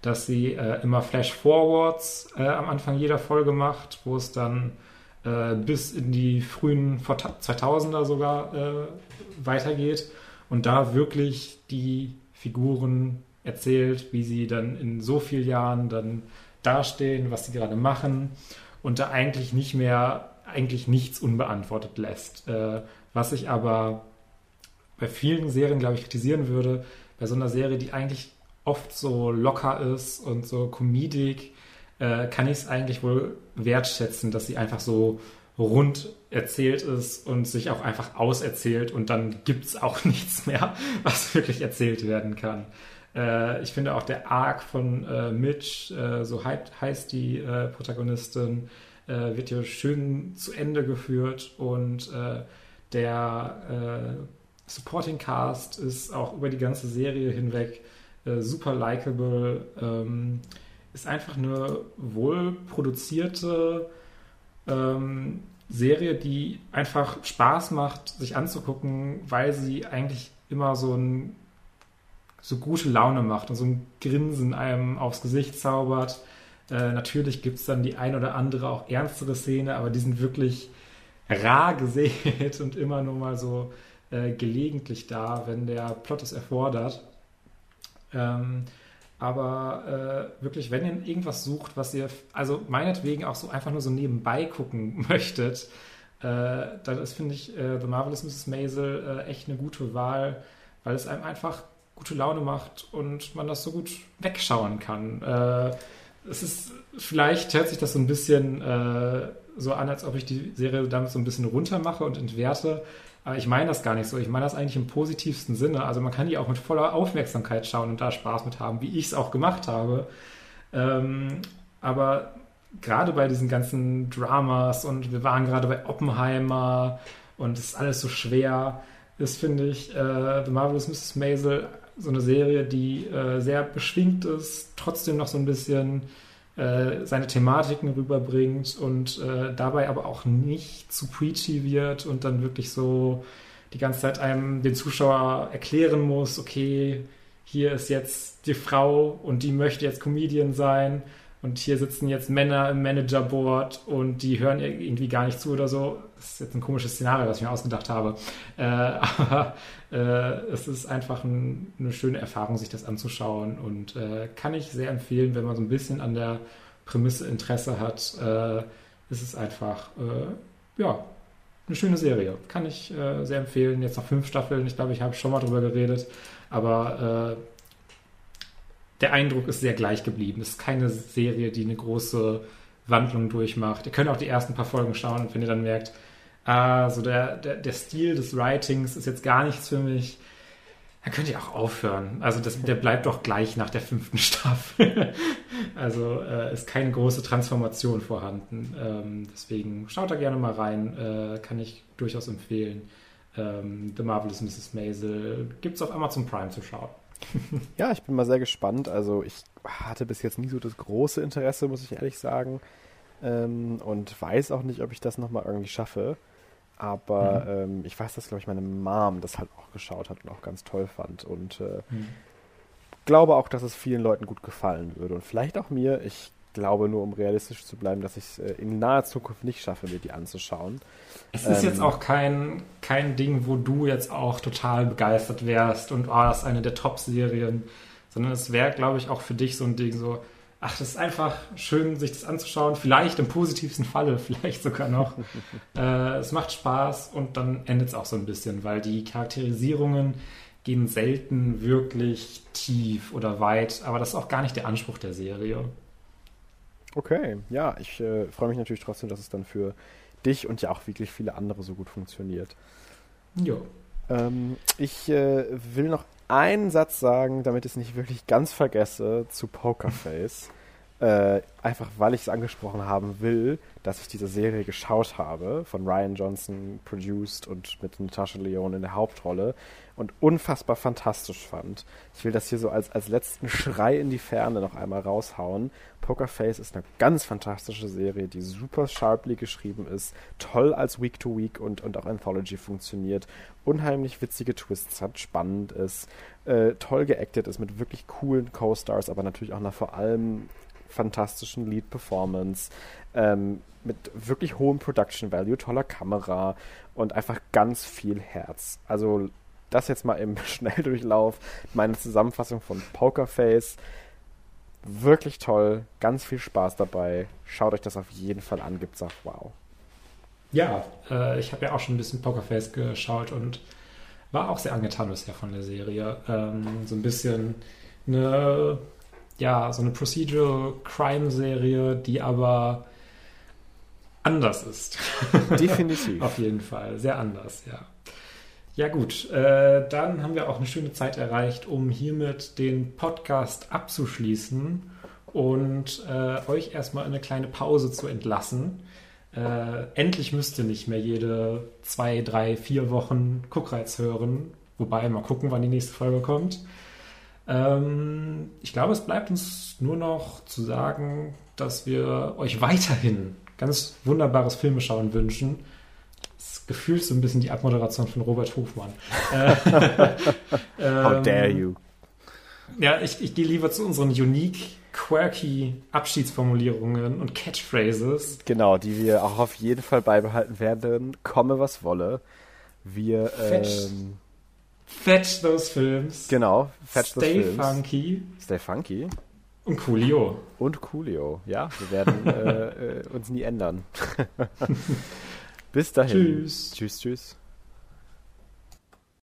dass sie äh, immer Flash-Forwards äh, am Anfang jeder Folge macht, wo es dann äh, bis in die frühen 2000er sogar äh, weitergeht und da wirklich die Figuren erzählt, wie sie dann in so vielen Jahren dann dastehen, was sie gerade machen und da eigentlich nicht mehr, eigentlich nichts unbeantwortet lässt. Äh, was ich aber bei vielen Serien, glaube ich, kritisieren würde, bei so einer Serie, die eigentlich oft so locker ist und so comedic, äh, kann ich es eigentlich wohl wertschätzen, dass sie einfach so rund erzählt ist und sich auch einfach auserzählt und dann gibt es auch nichts mehr, was wirklich erzählt werden kann. Äh, ich finde auch der Arc von äh, Mitch, äh, so heißt die äh, Protagonistin, äh, wird hier schön zu Ende geführt und Der Supporting Cast ist auch über die ganze Serie hinweg äh, super likable. Ähm, ist einfach eine wohl produzierte ähm, Serie, die einfach Spaß macht, sich anzugucken, weil sie eigentlich immer so ein so gute Laune macht und so ein Grinsen einem aufs Gesicht zaubert. Äh, natürlich gibt es dann die ein oder andere auch ernstere Szene, aber die sind wirklich rar gesät und immer nur mal so äh, gelegentlich da, wenn der Plot es erfordert. Ähm, aber äh, wirklich, wenn ihr irgendwas sucht, was ihr, also meinetwegen auch so einfach nur so nebenbei gucken möchtet, äh, dann ist, finde ich, äh, The Marvelous Mrs. Maisel äh, echt eine gute Wahl, weil es einem einfach gute Laune macht und man das so gut wegschauen kann. Äh, es ist, vielleicht hört sich das so ein bisschen äh, so an, als ob ich die Serie damit so ein bisschen runtermache und entwerte. Aber ich meine das gar nicht so. Ich meine das eigentlich im positivsten Sinne. Also man kann die auch mit voller Aufmerksamkeit schauen und da Spaß mit haben, wie ich es auch gemacht habe. Ähm, aber gerade bei diesen ganzen Dramas und wir waren gerade bei Oppenheimer und es ist alles so schwer, ist, finde ich, äh, The Marvelous Mrs. Maisel so eine Serie, die äh, sehr beschwingt ist, trotzdem noch so ein bisschen äh, seine Thematiken rüberbringt und äh, dabei aber auch nicht zu preachy wird und dann wirklich so die ganze Zeit einem den Zuschauer erklären muss, okay, hier ist jetzt die Frau und die möchte jetzt Comedian sein und hier sitzen jetzt Männer im Managerboard und die hören irgendwie gar nicht zu oder so. Das ist jetzt ein komisches Szenario, was ich mir ausgedacht habe. Äh, aber äh, es ist einfach ein, eine schöne Erfahrung, sich das anzuschauen und äh, kann ich sehr empfehlen, wenn man so ein bisschen an der Prämisse Interesse hat. Äh, ist es einfach, äh, ja, eine schöne Serie. Kann ich äh, sehr empfehlen. Jetzt noch fünf Staffeln. Ich glaube, ich habe schon mal drüber geredet. Aber der Eindruck ist sehr gleich geblieben. Es ist keine Serie, die eine große Wandlung durchmacht. Ihr könnt auch die ersten paar Folgen schauen und wenn ihr dann merkt, ah, so der, der, der Stil des Writings ist jetzt gar nichts für mich, dann könnt ihr auch aufhören. Also das, der bleibt doch gleich nach der fünften Staffel. also äh, ist keine große Transformation vorhanden. Ähm, deswegen schaut da gerne mal rein. Äh, kann ich durchaus empfehlen. Ähm, The Marvelous Mrs. Maisel gibt es auf Amazon Prime zu schauen ja, ich bin mal sehr gespannt. Also ich hatte bis jetzt nie so das große Interesse, muss ich ehrlich sagen. Ähm, und weiß auch nicht, ob ich das nochmal irgendwie schaffe. Aber mhm. ähm, ich weiß, dass, glaube ich, meine Mom das halt auch geschaut hat und auch ganz toll fand. Und äh, mhm. glaube auch, dass es vielen Leuten gut gefallen würde. Und vielleicht auch mir. Ich glaube nur, um realistisch zu bleiben, dass ich es äh, in naher Zukunft nicht schaffe, mir die anzuschauen. Es ist ähm, jetzt auch kein, kein Ding, wo du jetzt auch total begeistert wärst und oh, das ist eine der Top-Serien, sondern es wäre, glaube ich, auch für dich so ein Ding so, ach, das ist einfach schön, sich das anzuschauen, vielleicht im positivsten Falle, vielleicht sogar noch. äh, es macht Spaß und dann endet es auch so ein bisschen, weil die Charakterisierungen gehen selten wirklich tief oder weit, aber das ist auch gar nicht der Anspruch der Serie. Okay, ja, ich äh, freue mich natürlich trotzdem, dass es dann für dich und ja auch wirklich viele andere so gut funktioniert. Ja. Ähm, ich äh, will noch einen Satz sagen, damit ich es nicht wirklich ganz vergesse, zu Pokerface. Äh, einfach weil ich es angesprochen haben will, dass ich diese Serie geschaut habe, von Ryan Johnson produced und mit Natasha Leone in der Hauptrolle und unfassbar fantastisch fand. Ich will das hier so als, als letzten Schrei in die Ferne noch einmal raushauen. Pokerface ist eine ganz fantastische Serie, die super sharply geschrieben ist, toll als Week-to-Week -Week und, und auch Anthology funktioniert, unheimlich witzige Twists hat, spannend ist, äh, toll geactet ist mit wirklich coolen Co-Stars, aber natürlich auch nach vor allem fantastischen Lead-Performance, ähm, mit wirklich hohem Production Value, toller Kamera und einfach ganz viel Herz. Also das jetzt mal im Schnelldurchlauf. Meine Zusammenfassung von Pokerface. Wirklich toll, ganz viel Spaß dabei. Schaut euch das auf jeden Fall an, gibt's auch wow. Ja, äh, ich habe ja auch schon ein bisschen Pokerface geschaut und war auch sehr angetan bisher von der Serie. Ähm, so ein bisschen eine, ja, so eine Procedural Crime Serie, die aber anders ist. Definitiv. Auf jeden Fall, sehr anders, ja. Ja gut, äh, dann haben wir auch eine schöne Zeit erreicht, um hiermit den Podcast abzuschließen und äh, euch erstmal eine kleine Pause zu entlassen. Äh, endlich müsste nicht mehr jede zwei, drei, vier Wochen Guckreiz hören. Wobei, mal gucken, wann die nächste Folge kommt. Ähm, ich glaube, es bleibt uns nur noch zu sagen, dass wir euch weiterhin ganz wunderbares Filmeschauen wünschen. Das gefühlt so ein bisschen die Abmoderation von Robert Hofmann. Äh, How dare you? Ja, ich, ich gehe lieber zu unseren unique, quirky Abschiedsformulierungen und Catchphrases. Genau, die wir auch auf jeden Fall beibehalten werden, komme was wolle. Wir Fetch, ähm, fetch those films. genau, fetch those Stay films. funky Stay funky und Coolio. und Coolio. Ja, wir werden äh, äh, uns nie ändern. Bis dahin. Tschüss. Tschüss, tschüss.